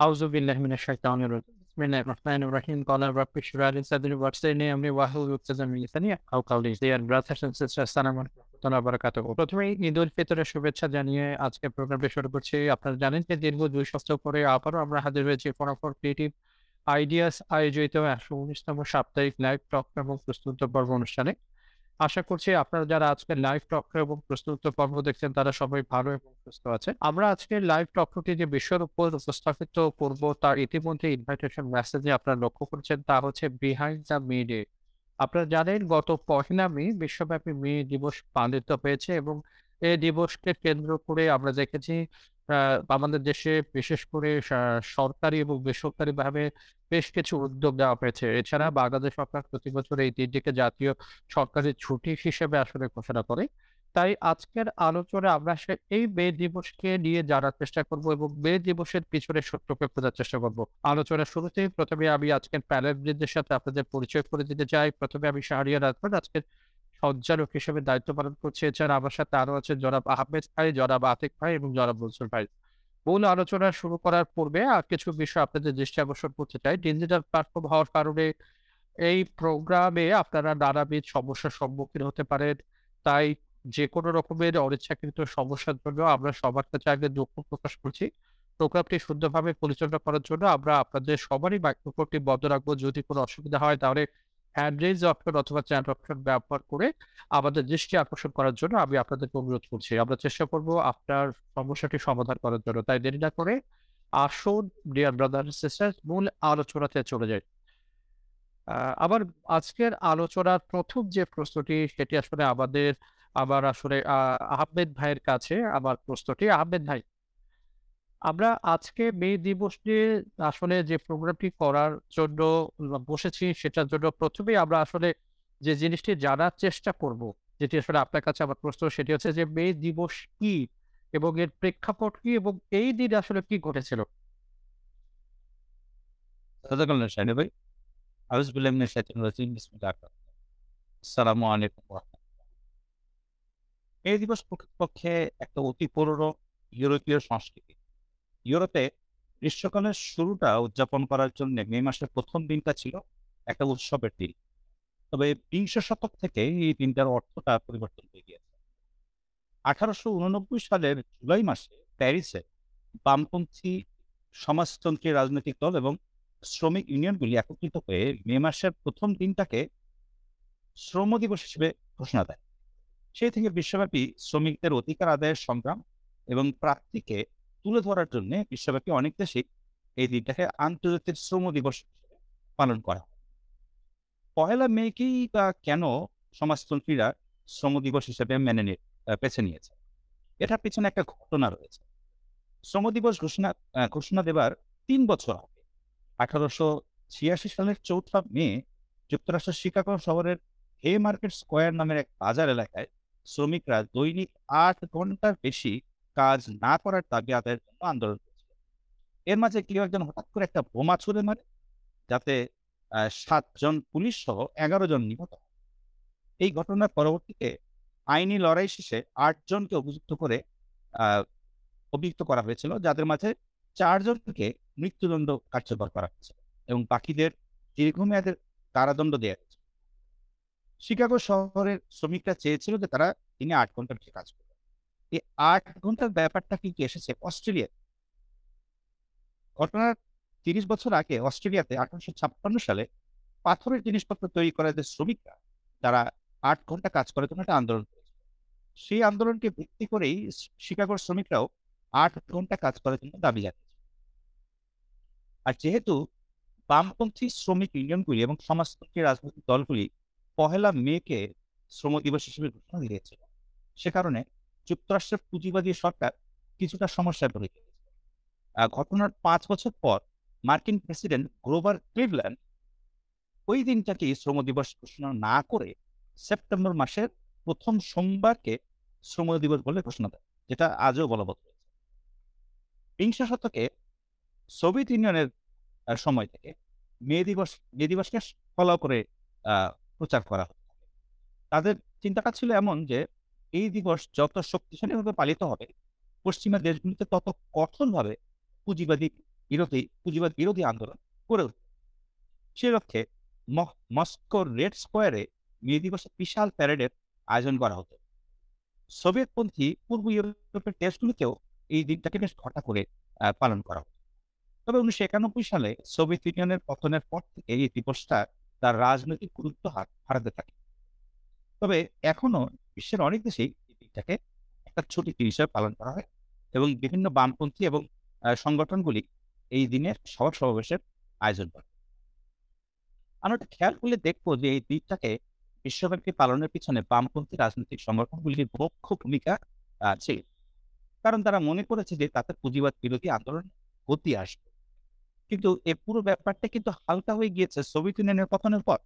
আউজুবিল্লাহমিনা শাহতানির বিসমিল্লাহির রহমানির রহিম ক্বালা রাব্বি শিরাহ লি সাদরি ওয়াসিনি আমরি ওয়াহলুল উকতাদাম মিন লিসানি আও কাউলি ডিয়ার ব্রাদার্স এন্ড সিস্টার্স আসসালামু আলাইকুম ওয়া বারাকাতুহু প্রথমে ঈদ উল ফিতরের শুভেচ্ছা জানিয়ে আজকে প্রোগ্রামটি শুরু করছি। আপনারা জানেন যে দীর্ঘ দুই সপ্তাহ পরে আবারও আমরা হাজির হয়েছি ক্রিয়েটিভ আইডিয়াস আয়োজিত একশো উনিশতম সাপ্তাহিক লাইভ টক এবং প্রস্তুত পর্ব অনুষ্ঠানে। আশা করছি আপনারা যারা আজকে লাইভ টক এবং প্রস্তুত পর্ব দেখছেন, তারা সবাই ভালো এবং সুস্থ আছে আমরা আজকে লাইভ টকটি যে বিষয়ের উপর উপস্থাপিত করব, তার ইতিমধ্যে ইনভাইটেশন মেসেজে আপনারা লক্ষ্য করছেন, তা হচ্ছে বিহাইন্ড দ্য মে ডে আপনারা জানেন, গত পহেলা মে বিশ্বব্যাপী মে দিবস পালিত হয়েছে এবং এই দিবসকে কেন্দ্র করে আমরা দেখেছি আমাদের দেশে বিশেষ করে সরকারি এবং বেসরকারি ভাবে বেশ কিছু উদ্যোগ দেওয়া হয়েছে। এছাড়া বাংলাদেশ সরকার প্রতি বছর এই দিনটিকে জাতীয় সরকারি ছুটি হিসেবে আসলে ঘোষণা করে। তাই আজকের আলোচনা আমরা এই মে দিবসকে নিয়ে জানার চেষ্টা করব এবং মে দিবসের পিছনে সত্যকে খোঁজার চেষ্টা করব। আলোচনার শুরুতেই প্রথমে আমি আজকের প্যানেলদের সাথে আপনাদের পরিচয় করে দিতে চাই। প্রথমে আমি শাহরিয়ার আহমদ, আজকের সঞ্চালক হিসেবে দায়িত্ব পালন করছি। এছাড়া আমার সাথে আরও আছে জনাব আহমেদ ভাই, জনাব আতিক ভাই এবং জনাব মনসুর ভাই। মূল আলোচনা শুরু করার পূর্বে আর কিছু বিষয় আপনাদের দৃষ্টি আকর্ষণ করতে চাই। ডিজিটাল প্ল্যাটফর্ম হওয়ার কারণে এই প্রোগ্রামে আপনারা নানাবিধ সমস্যার সম্মুখীন হতে পারেন। তাই যে কোনো রকমের অনিচ্ছাকৃত সমস্যার জন্য আমরা সবার কাছে আগে দুঃখ প্রকাশ করছি। প্রোগ্রামটি সুন্দরভাবে পরিচালনা করার জন্য আমরা আপনাদের সবারই মাইক্রোফোনটি বন্ধ রাখব। যদি কোনো অসুবিধা হয় তাহলে হ্যান্ড রেজ অপশন অথবা চ্যাট অপশন ব্যবহার করে আমাদের দৃষ্টি আকর্ষণ করার জন্য আমি আপনাদেরকে অনুরোধ করছি। আমরা চেষ্টা করব আপনার সমস্যাটি সমাধান করার জন্য। তাই দেরি না করে আসুন ডিয়ার ব্রাদার সিস্টার মূল আলোচনাতে চলে যাই। আবার আজকের আলোচনার প্রথম যে প্রশ্নটি, সেটি আসলে আমাদের আবার আসলে আহমেদ ভাইয়ের কাছে, আমার প্রশ্নটি। আহমেদ ভাই আমরা আজকে মে দিবস নিয়ে আসলে যে প্রোগ্রামটি করার জন্য বসেছি সেটার জন্য প্রথমে আমরা আসলে যে জিনিসটি জানার চেষ্টা করব, যেটি আসলে আপনার কাছে আমার প্রশ্ন, সেটি হচ্ছে যে মে দিবস কি এবং এর প্রেক্ষাপট কি এবং এই দিন আসলে কি ঘটেছিল? এই দিবস প্রকৃতপক্ষে একটা অতি পুরনো ইউরোপীয় সংস্কৃতি। ইউরোপে গ্রীষ্মকালের শুরুটা উদযাপন করার জন্য মে মাসের প্রথম দিনটা ছিল একটা উৎসবের দিন। তবে বিংশ শতক থেকে এই দিনটার অর্থটা পরিবর্তন হয়ে গিয়েছে। আঠারোশো উননব্বই সালের জুলাই মাসে প্যারিসে বামপন্থী সমাজতন্ত্রী রাজনৈতিক দল এবং শ্রমিক ইউনিয়নগুলি একত্রিত হয়ে মে মাসের প্রথম দিনটাকে শ্রম দিবস হিসেবে ঘোষণা দেয়। সেই থেকে বিশ্বব্যাপী শ্রমিকদের অধিকার আদায়ের সংগ্রাম এবং প্রাপ্তিকে তুলে ধরার জন্য বিশ্বব্যাপী অনেক দেশেই এই দিনটাকে আন্তর্জাতিক শ্রম দিবস পালন করা পয়লা মেকেই বা কেন সমাজতন্ত্রীরা শ্রম দিবস হিসেবে মেনে নিয়ে বেছে নিয়েছে? এটার পিছনে একটা ঘটনা রয়েছে। শ্রম দিবস ঘোষণা ঘোষণা দেবার তিন বছর আগে আঠারোশো ছিয়াশি সালের চৌঠা মে যুক্তরাষ্ট্রের শিকাগো শহরের হে মার্কেট স্কোয়ার নামের এক বাজার এলাকায় শ্রমিকরা দৈনিক আট ঘণ্টার বেশি কাজ না করার দাবি আদায়ের জন্য আন্দোলন এর মাঝে কেউ একজন হঠাৎ করে একটা বোমা ছুড়ে মারে, যাতে সাতজন পুলিশ সহ এগারো জন নিহত এই ঘটনার পরবর্তীতে আইনি লড়াই শেষে আটজনকে অভিযুক্ত করে অভিযুক্ত করা হয়েছিল, যাদের মাঝে চারজনকে মৃত্যুদণ্ড কার্যকর করা হয়েছে এবং বাকিদের দীর্ঘমেয়াদের কারাদণ্ড দেওয়া হয়েছে শিকাগো শহরের শ্রমিকরা চেয়েছিল যে তারা দিনে আট ঘণ্টা কাজ করবে এই আট ঘণ্টার ব্যাপারটা কিন্তু এসেছে? অস্ট্রেলিয়া। ঘটনার তিরিশ বছর আগে অস্ট্রেলিয়াতে আঠারোশো ছাপ্পান্ন সালে পাথরের জিনিসপত্র তৈরি করা যে শ্রমিকরা, তারা আট ঘণ্টা কাজ করার জন্য একটা আন্দোলন সেই আন্দোলনকে ভিত্তি করেই শিকাগোর শ্রমিকরাও আট ঘণ্টা কাজ করার জন্য দাবি জানিয়েছে। আর যেহেতু বামপন্থী শ্রমিক ইউনিয়নগুলি এবং সমাজতন্ত্রী রাজনৈতিক দলগুলি পহেলা মেকে শ্রম দিবস হিসেবে ঘোষণা দিয়েছিল, সে কারণে যুক্তরাষ্ট্রের পুঁজিবাদী সরকার কিছুটা সমস্যায় পড়ে ঘটনার পাঁচ বছর পর মার্কিন প্রেসিডেন্ট গ্রোভার ক্লিভল্যান্ড ওই দিনটাকে শ্রম দিবস ঘোষণা না করে সেপ্টেম্বর মাসের প্রথম সোমবারকে শ্রম দিবস বলে ঘোষণা দেয়, যেটা আজও বলবৎ বিংশ শতকে সোভিয়েত ইউনিয়নের সময় থেকে মে দিবস, মে দিবসকে ফলো করে প্রচার করা হতো। তাদের চিন্তাটা ছিল এমন যে এই দিবস যত শক্তিশালীভাবে পালিত হবে, পশ্চিমা দেশগুলিতে তত কঠোরভাবে পুঁজিবাদী বিরোধী, পুঁজিবাদ বিরোধী আন্দোলন গড়ে উঠবে। সে লক্ষ্যে ম- মস্কোর রেড স্কোয়ারে মে দিবসে বিশাল প্যারেডের আয়োজন করা হতো। সোভিয়েতপন্থী পূর্ব ইউরোপের দেশগুলিতেও এই দিনটাকে বেশ ঘটা করে পালন করা হতো। তবে উনিশশো একানব্বই সালে সোভিয়েত ইউনিয়নের পতনের পর থেকে এই দিবসটা তার রাজনৈতিক গুরুত্ব হার- হারাতে থাকে। তবে এখনও বিশ্বের অনেক দেশেই এই দিনটাকে একটা ছুটি হিসেবে পালন করা হয় এবং বিভিন্ন বামপন্থী এবং সংগঠনগুলি এই দিনের সভা সমাবেশের আয়োজন করে। আমরা একটা খেয়াল করলে দেখব যে এই দিনটাকে বিশ্বব্যাপী পালনের পিছনে বামপন্থী রাজনৈতিক সংগঠনগুলির মুখ্য ভূমিকা আহ, ছিল। কারণ তারা মনে করেছে যে তাতে পুঁজিবাদ বিরোধী আন্দোলন গতি আসবে। কিন্তু এই পুরো ব্যাপারটা কিন্তু হালকা হয়ে গিয়েছে সোভিয়েত ইউনিয়নের পতনের পর।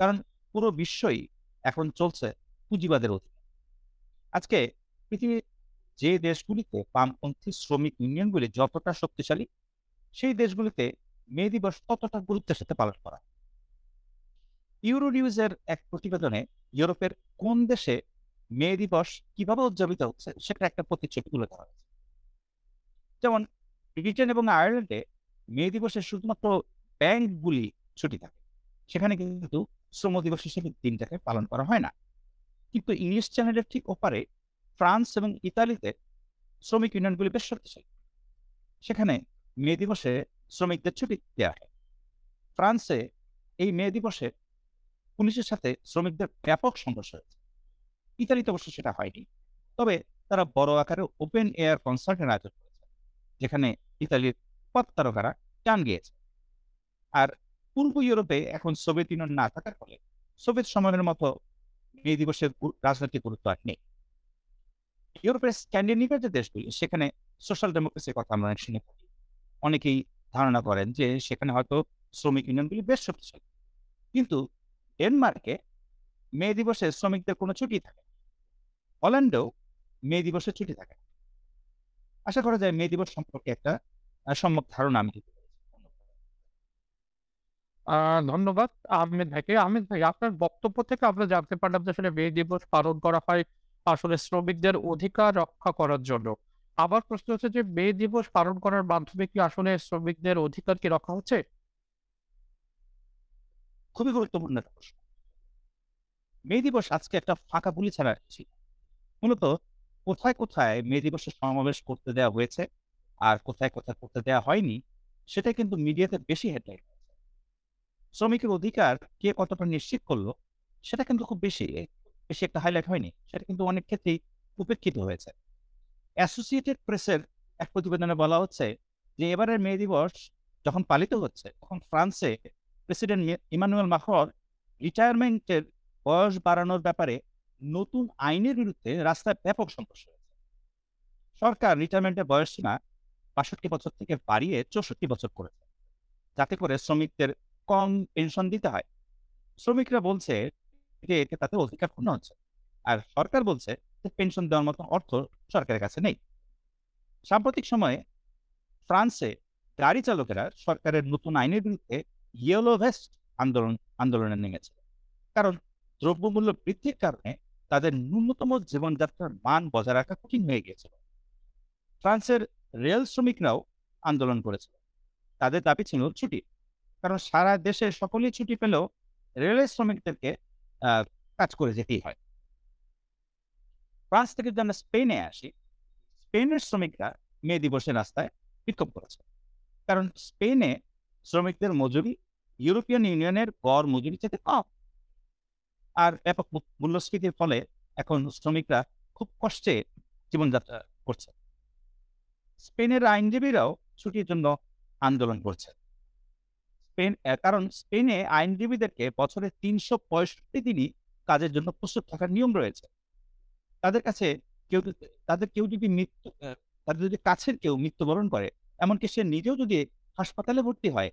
কারণ পুরো বিশ্বই এখন চলছে পুঁজিবাদের অধীনে। আজকে পৃথিবীর যে দেশগুলিতে বামপন্থী শ্রমিক ইউনিয়নগুলি যতটা শক্তিশালী, সেই দেশগুলিতে মে দিবস ততটা গুরুত্বের সাথে পালন করা ইউরো নিউজের এক প্রতিবেদনে ইউরোপের কোন দেশে মে দিবস কীভাবে উদযাপিত হচ্ছে সেটা একটা প্রতিচ্ছবি তুলে ধরা হয়েছে। যেমন ব্রিটেন এবং আয়ারল্যান্ডে মে দিবসে শুধুমাত্র ব্যাংকগুলি ছুটি থাকে, সেখানে কিন্তু শ্রম দিবস হিসেবে দিনটাকে পালন করা হয় না। কিন্তু ইংলিশ চ্যানেলের ঠিক ওপারে ফ্রান্স এবং ইতালিতে শ্রমিক ইউনিয়নগুলি বেশ শক্তিশালী। সেখানে মে দিবসে শ্রমিকদের ছুটি দেওয়া হয়। ফ্রান্সে এই মে দিবসে পুলিশের সাথে শ্রমিকদের ব্যাপক সংঘর্ষ হয়েছে। ইতালিতে অবশ্য সেটা হয়নি। তবে তারা বড় আকারে ওপেন এয়ার কনসার্টের আয়োজন করেছে, যেখানে ইতালির পথ তারকারা গান গিয়েছে। আর পূর্ব ইউরোপে এখন সোভিয়েত ইউনিয়ন না থাকার ফলে সোভিয়েত সময়ের মতো মে দিবসের রাজনৈতিক গুরুত্ব আর নেই। ইউরোপের স্ক্যান্ডিনেভিয়ার যে দেশগুলি, সেখানে সোশ্যাল ডেমোক্রেসির কথা আমরা অনেক শুনে থাকি। অনেকেই ধারণা করেন যে সেখানে হয়তো শ্রমিক ইউনিয়নগুলি বেশ শক্তিশালী। কিন্তু ডেনমার্কে মে দিবসে শ্রমিকদের কোনো ছুটি থাকে। হল্যান্ডেও মে দিবসে ছুটি থাকে আশা করা যায় মে দিবস সম্পর্কে একটা সম্যক ধারণা আমি দিতে ধন্যবাদ। আহমেদ ভাইকে আহমেদ ভাই, আপনার বক্তব্য থেকে আমরা জানতে পারলাম যে আসলে মে দিবস পালন করা হয় আসলে শ্রমিকদের অধিকার রক্ষা করার জন্য। আবার প্রশ্ন হচ্ছে যে মে দিবস পালন করার মাধ্যমে কি আসলে শ্রমিকদের অধিকার কি রক্ষা হচ্ছে? খুবই গুরুত্বপূর্ণ একটা প্রশ্ন। মে দিবস আজকে একটা ফাঁকা বুলি ছাড়া ছিল মূলত কোথায় কোথায় মে দিবসের সমাবেশ করতে দেওয়া হয়েছে আর কোথায় কোথায় করতে দেওয়া হয়নি সেটা কিন্তু মিডিয়াতে বেশি হেডলাইন শ্রমিকের অধিকার কে কতটা নিশ্চিত করল, সেটা কিন্তু খুব বেশি বেশি একটা হাইলাইট হয়নি, সেটা কিন্তু অনেক ক্ষেত্রেই উপেক্ষিত হয়েছে। অ্যাসোসিয়েটেড প্রেসের এক প্রতিবেদনে বলা হচ্ছে যে, এবারের মে দিবস যখন পালিত হচ্ছে, তখন ফ্রান্সে প্রেসিডেন্ট ইমানুয়েল মাখর রিটায়ারমেন্টের বয়স বাড়ানোর ব্যাপারে নতুন আইনের বিরুদ্ধে রাস্তায় ব্যাপক সংঘর্ষ হয়েছে। সরকার রিটায়ারমেন্টের বয়সসীমা বাষট্টি বছর থেকে বাড়িয়ে চৌষট্টি বছর করেছে। যাতে করে শ্রমিকদের কম পেনশন দিতে হয়। শ্রমিকরা বলছে যে, এতে তাতে অধিকার ক্ষুণ্ণ হচ্ছে। আর সরকার বলছে যে পেনশন দেওয়ার মতো অর্থ সরকারের কাছে নেই। সাম্প্রতিক সময়ে ফ্রান্সে গাড়ি চালকেরা সরকারের নতুন আইনের বিরুদ্ধে ইয়েলো ভেস্ট আন্দোলন, আন্দোলনে নেমেছে। কারণ দ্রব্যমূল্য বৃদ্ধির কারণে তাদের ন্যূনতম জীবনযাত্রার মান বজায় রাখা কঠিন হয়ে গিয়েছিল ফ্রান্সের রেল শ্রমিকরাও আন্দোলন করেছিল তাদের দাবি ছিল ছুটি। কারণ সারা দেশে সকলেই ছুটি পেলেও রেলের শ্রমিকদেরকে কাজ করে যেতেই হয়। ফ্রান্স থেকে যদি আমরা স্পেনে আসি, স্পেনের শ্রমিকরা মে দিবসের রাস্তায় বিক্ষোভ করেছে। কারণ স্পেনে শ্রমিকদের মজুরি ইউরোপিয়ান ইউনিয়নের গড় মজুরি থেকে কম। আর ব্যাপক মূল্যস্ফীতির ফলে এখন শ্রমিকরা খুব কষ্টে জীবনযাত্রা করছে। স্পেনের আইনজীবীরাও ছুটির জন্য আন্দোলন করছে স্পেন কারণ স্পেনে আইনজীবীদেরকে বছরে তিনশো পঁয়ষট্টি দিনই কাজের জন্য প্রস্তুত থাকার নিয়ম রয়েছে। তাদের কাছে কেউ তাদের কেউ যদি মৃত্যু তাদের যদি কাছের কেউ মৃত্যুবরণ করে, এমনকি সে নিজেও যদি হাসপাতালে ভর্তি হয়,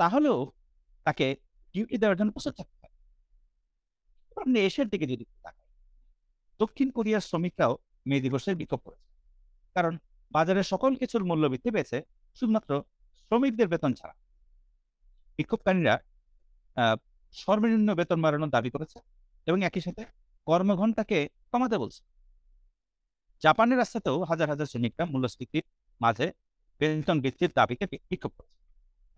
তাহলেও তাকে ডিউটি দেওয়ার জন্য প্রস্তুত থাকতে হয়। আমরা এশিয়ার দিকে যদি দক্ষিণ কোরিয়ার শ্রমিকরাও মে দিবসের বিক্ষোভ করেছে। কারণ বাজারে সকল কিছুর মূল্য বৃদ্ধি পেয়েছে, শুধুমাত্র শ্রমিকদের বেতন ছাড়া। বিক্ষোভকারীরা সর্বনিম্ন বেতন বাড়ানোর দাবি করেছে এবং একই সাথে কর্মঘণ্টাকে কমাতে বলছে। জাপানের রাস্তাতেও হাজার হাজার শ্রমিকরা মূল্যস্ফীতির মাঝে বেতন বৃদ্ধির দাবিতে বিক্ষোভ করেছে।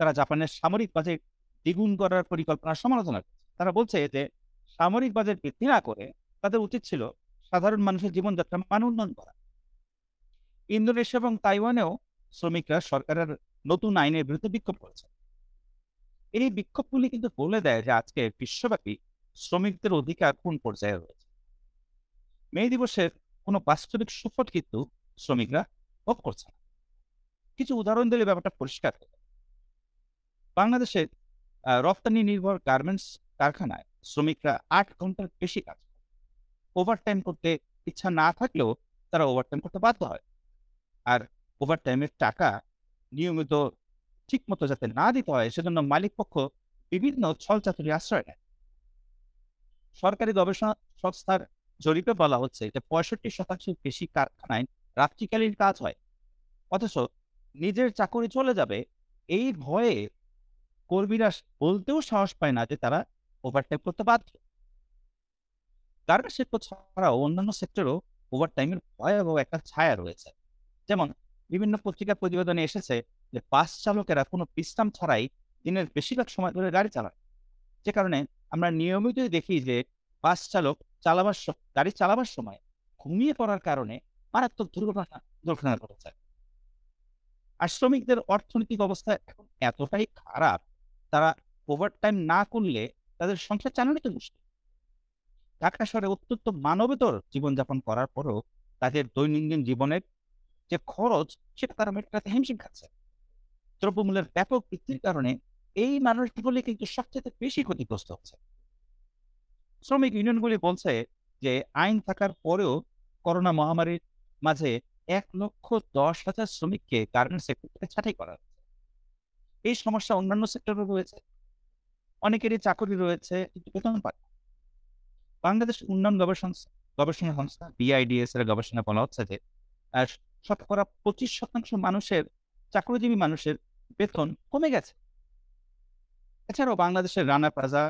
তারা জাপানের সামরিক বাজেট দ্বিগুণ করার পরিকল্পনার সমালোচনা করেছে। তারা বলছে যে সামরিক বাজেট বৃদ্ধি না করে তাদের উচিত ছিল সাধারণ মানুষের জীবনযাত্রার মান উন্নয়ন করা। ইন্দোনেশিয়া এবং তাইওয়ানেও শ্রমিকরা সরকারের নতুন আইনের বিরুদ্ধে বিক্ষোভ করেছে। এই বিক্ষোভগুলি কিন্তু বলে দেয় যে আজকে বিশ্বব্যাপী শ্রমিকদের অধিকার কোন পর্যায়ে রয়েছে। মে দিবসের কোনো বাস্তবিক সুফল কিন্তু শ্রমিকরা ভোগ করছে না। কিছু উদাহরণ দিলে ব্যাপারটা পরিষ্কার। বাংলাদেশের রপ্তানি নির্ভর গার্মেন্টস কারখানায় শ্রমিকরা আট ঘণ্টার বেশি কাজ ওভারটাইম করতে ইচ্ছা না থাকলেও তারা ওভারটাইম করতে বাধ্য হয়। আর ওভারটাইমের টাকা নিয়মিত ঠিক মতো যাতে না দিতে হয়, সেজন্য মালিক পক্ষ বিভিন্ন ছল চাতুরি আশ্রয় নেয়। সরকারি গবেষণা সংস্থার জরিপে বলা হচ্ছে যে পঁয়ষট্টি শতাংশের বেশি কারখানায় রাত্রিকালীন কাজ হয়। অথচ নিজের চাকরি চলে যাবে, এই ভয়ে কর্মীরা বলতেও সাহস পায় না যে তারা ওভারটাইম করতে বাধ্য। গার্মেন্টস শিল্প ছাড়াও অন্যান্য সেক্টরেও ওভারটাইমের ভয়াবহ একটা ছায়া রয়েছে। যেমন বিভিন্ন পত্রিকার প্রতিবেদনে এসেছে যে বাস চালকেরা কোনো বিশ্রাম ছাড়াই দিনের বেশিরভাগ সময় ধরে গাড়ি চালায়। যে কারণে আমরা নিয়মিতই দেখি যে বাস চালক চালাবার গাড়ি চালাবার সময় ঘুমিয়ে পড়ার কারণে মারাত্মক দুর্ঘটনা দুর্ঘটনা ঘটেছে আর শ্রমিকদের অর্থনৈতিক অবস্থা এখন এতটাই খারাপ, তারা ওভারটাইম না করলে তাদের সংসার চালানো তো মুশকিল। ঢাকা শহরে অত্যন্ত মানবেতর জীবনযাপন করার পরও তাদের দৈনন্দিন জীবনের যে খরচ, সেটা তারা মেটাতে হিমশিম খাচ্ছে। দ্রব্যমূল্যের ব্যাপক বৃদ্ধির কারণে এই মানুষগুলি কিন্তু সবচেয়ে বেশি ক্ষতিগ্রস্ত হচ্ছে। শ্রমিক ইউনিয়নগুলি বলছে যে, আইন থাকার পরেও করোনা মহামারীর মাঝে এক লক্ষ দশ হাজার শ্রমিককে গার্মেন্টস সেক্টর থেকে ছাঁটাই করা এই সমস্যা অন্যান্য সেক্টরে রয়েছে। অনেকেরই চাকরি রয়েছে, কিন্তু বেতন পায় বাংলাদেশ উন্নয়ন গবেষণা গবেষণা সংস্থা, বিআইডিএস এর গবেষণা বলা হচ্ছে যে শতকরা পঁচিশ শতাংশ মানুষের, চাকরিজীবী মানুষের বেতন কমে গেছে। এছাড়াও বাংলাদেশের রানা প্লাজা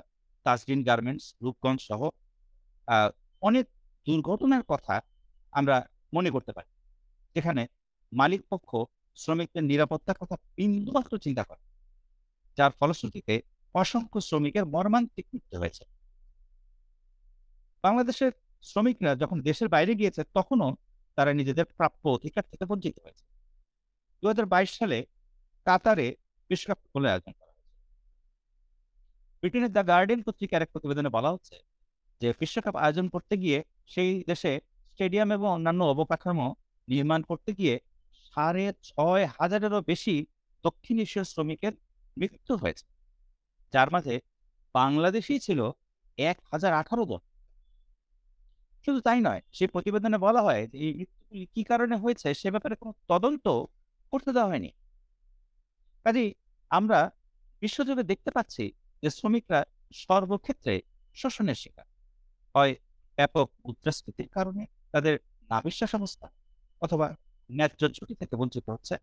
তাজরিন গার্মেন্টস, রূপগঞ্জ সহ অনেক দুর্ঘটনার কথা আমরা মনে করতে পারি। যেখানে মালিক পক্ষ শ্রমিকদের নিরাপত্তার কথা বিন্দুমাত্র চিন্তা করে যার ফলশ্রুতিতে অসংখ্য শ্রমিকের মর্মান্তিক মৃত্যু হয়েছে। বাংলাদেশের শ্রমিকরা যখন দেশের বাইরে গিয়েছে, তখনও তারা নিজেদের প্রাপ্য অধিকার থেকে বঞ্চিত হয়েছে। দু হাজার বাইশ সালে কাতারে বিশ্বকাপ ফুটবলের আয়োজন করা হয়েছে ব্রিটেনের দ্য গার্ডিয়ান পত্রিকার এক প্রতিবেদনে বলা হচ্ছে যে বিশ্বকাপ আয়োজন করতে গিয়ে সেই দেশে স্টেডিয়াম এবং অন্যান্য অবকাঠামো নির্মাণ করতে গিয়ে সাড়ে ছয় হাজারেরও বেশি দক্ষিণ এশীয় শ্রমিকের মৃত্যু হয়েছে। যার মাঝে বাংলাদেশই ছিল এক হাজার আঠারো জন। শুধু তাই নয়, সেই প্রতিবেদনে বলা হয় যে, এই মৃত্যুগুলি কি কারণে হয়েছে সে ব্যাপারে কোনো তদন্ত করতে দেওয়া হয়নি। কাজেই আমরা বিশ্বজুড়ে দেখতে পাচ্ছি যে শ্রমিকরা সর্বক্ষেত্রে শোষণের শিকার। হয় ব্যাপক মুদ্রাস্ফীতির কারণে তাদের নাবিশ্বাস অবস্থা অথবা ন্যায্য ছুটি থেকে বঞ্চিত হচ্ছে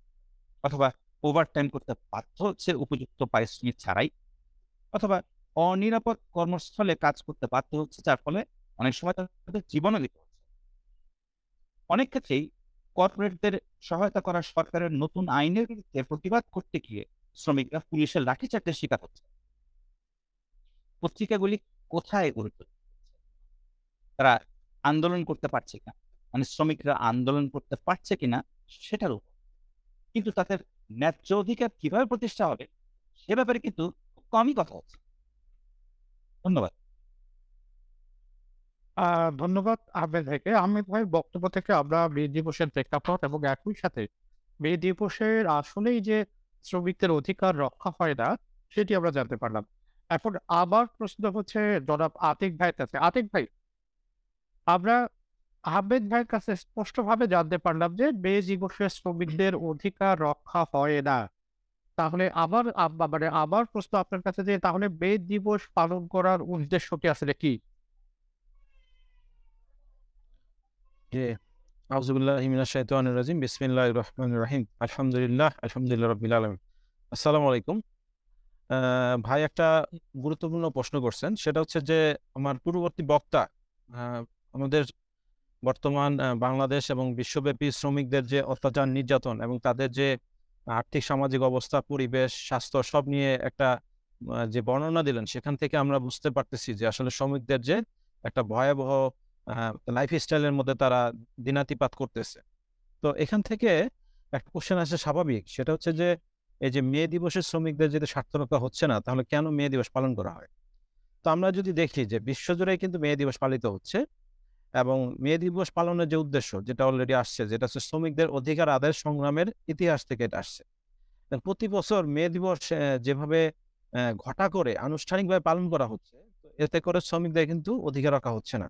অথবা ওভারটাইম করতে বাধ্য হচ্ছে উপযুক্ত পারিশ্রমিক ছাড়াই অথবা অনিরাপদ কর্মস্থলে কাজ করতে বাধ্য হচ্ছে, যার ফলে অনেক সময় তাদের জীবনও দিতে হচ্ছে অনেক ক্ষেত্রেই কর্পোরেটদের সহায়তা করা সরকারের নতুন আইনের বিরুদ্ধে প্রতিবাদ করতে গিয়ে শ্রমিকরা পুলিশের লাঠিচার্জের শিকার হচ্ছে। পত্রিকাগুলি কোথায় গুরুত্ব? তারা আন্দোলন করতে পারছে কিনা? মানে শ্রমিকরা আন্দোলন করতে পারছে কিনা সেটার উপর। কিন্তু তাদের ন্যায্য অধিকার কীভাবে প্রতিষ্ঠা হবে, সে ব্যাপারে কিন্তু কমই কথা হচ্ছে। ধন্যবাদ। ধন্যবাদ। আহমেদ ভাইকে আহমেদ ভাই বক্তব্য থেকে আমরা মে দিবসের প্রেক্ষাপট এবং একই সাথে মে দিবসের আসলেই যে শ্রমিকদের অধিকার রক্ষা হয় না, সেটি আমরা জানতে পারলাম। এখন আবার প্রশ্ন হচ্ছে জনাব আতিক ভাইয়ের কাছে। আতিক ভাই, আমরা আহমেদ ভাইয়ের কাছে স্পষ্টভাবে জানতে পারলাম যে মে দিবসে শ্রমিকদের অধিকার রক্ষা হয় না। তাহলে আবার মানে আবার প্রশ্ন আপনার কাছে যে তাহলে মে দিবস পালন করার উদ্দেশ্যটি আসলে কি? জি আউজুবিল্লাহ হিমিনাশ শাইতানির রাজিম, বিসমিল্লাহির রহমানির রহিম। আলহামদুলিল্লাহ আলহামদুলিল্লাহ রাব্বিল আলামিন। আসসালামু আলাইকুম। ভাই একটা গুরুত্বপূর্ণ প্রশ্ন করছেন। সেটা হচ্ছে যে, আমার পূর্ববর্তী বক্তা আমাদের বর্তমান বাংলাদেশ এবং বিশ্বব্যাপী শ্রমিকদের যে অত্যাচার, নির্যাতন এবং তাদের যে আর্থিক, সামাজিক অবস্থা, পরিবেশ, স্বাস্থ্য, সব নিয়ে একটা যে বর্ণনা দিলেন, সেখান থেকে আমরা বুঝতে পারতেছি যে আসলে শ্রমিকদের যে একটা ভয়াবহ লাইফ স্টাইলের মধ্যে তারা দিনাতিপাত করতেছে। তো এখান থেকে একটা কোশ্চেন আসে স্বাভাবিক, সেটা হচ্ছে যে, এই যে মে দিবসের শ্রমিকদের যদি স্বার্থরক্ষা হচ্ছে না, তাহলে কেন মে দিবস পালন করা হয়? তো আমরা যদি দেখি যে বিশ্বজুড়ে কিন্তু মে দিবস পালিত হচ্ছে এবং মে দিবস পালনের যে উদ্দেশ্য, যেটা অলরেডি আসছে, যেটা হচ্ছে শ্রমিকদের অধিকার আদায়ের সংগ্রামের ইতিহাস থেকে এটা আসছে। প্রতি বছর মে দিবস যেভাবে ঘটা করে আনুষ্ঠানিকভাবে পালন করা হচ্ছে এতে করে শ্রমিকদের কিন্তু অধিকার রাখা হচ্ছে না।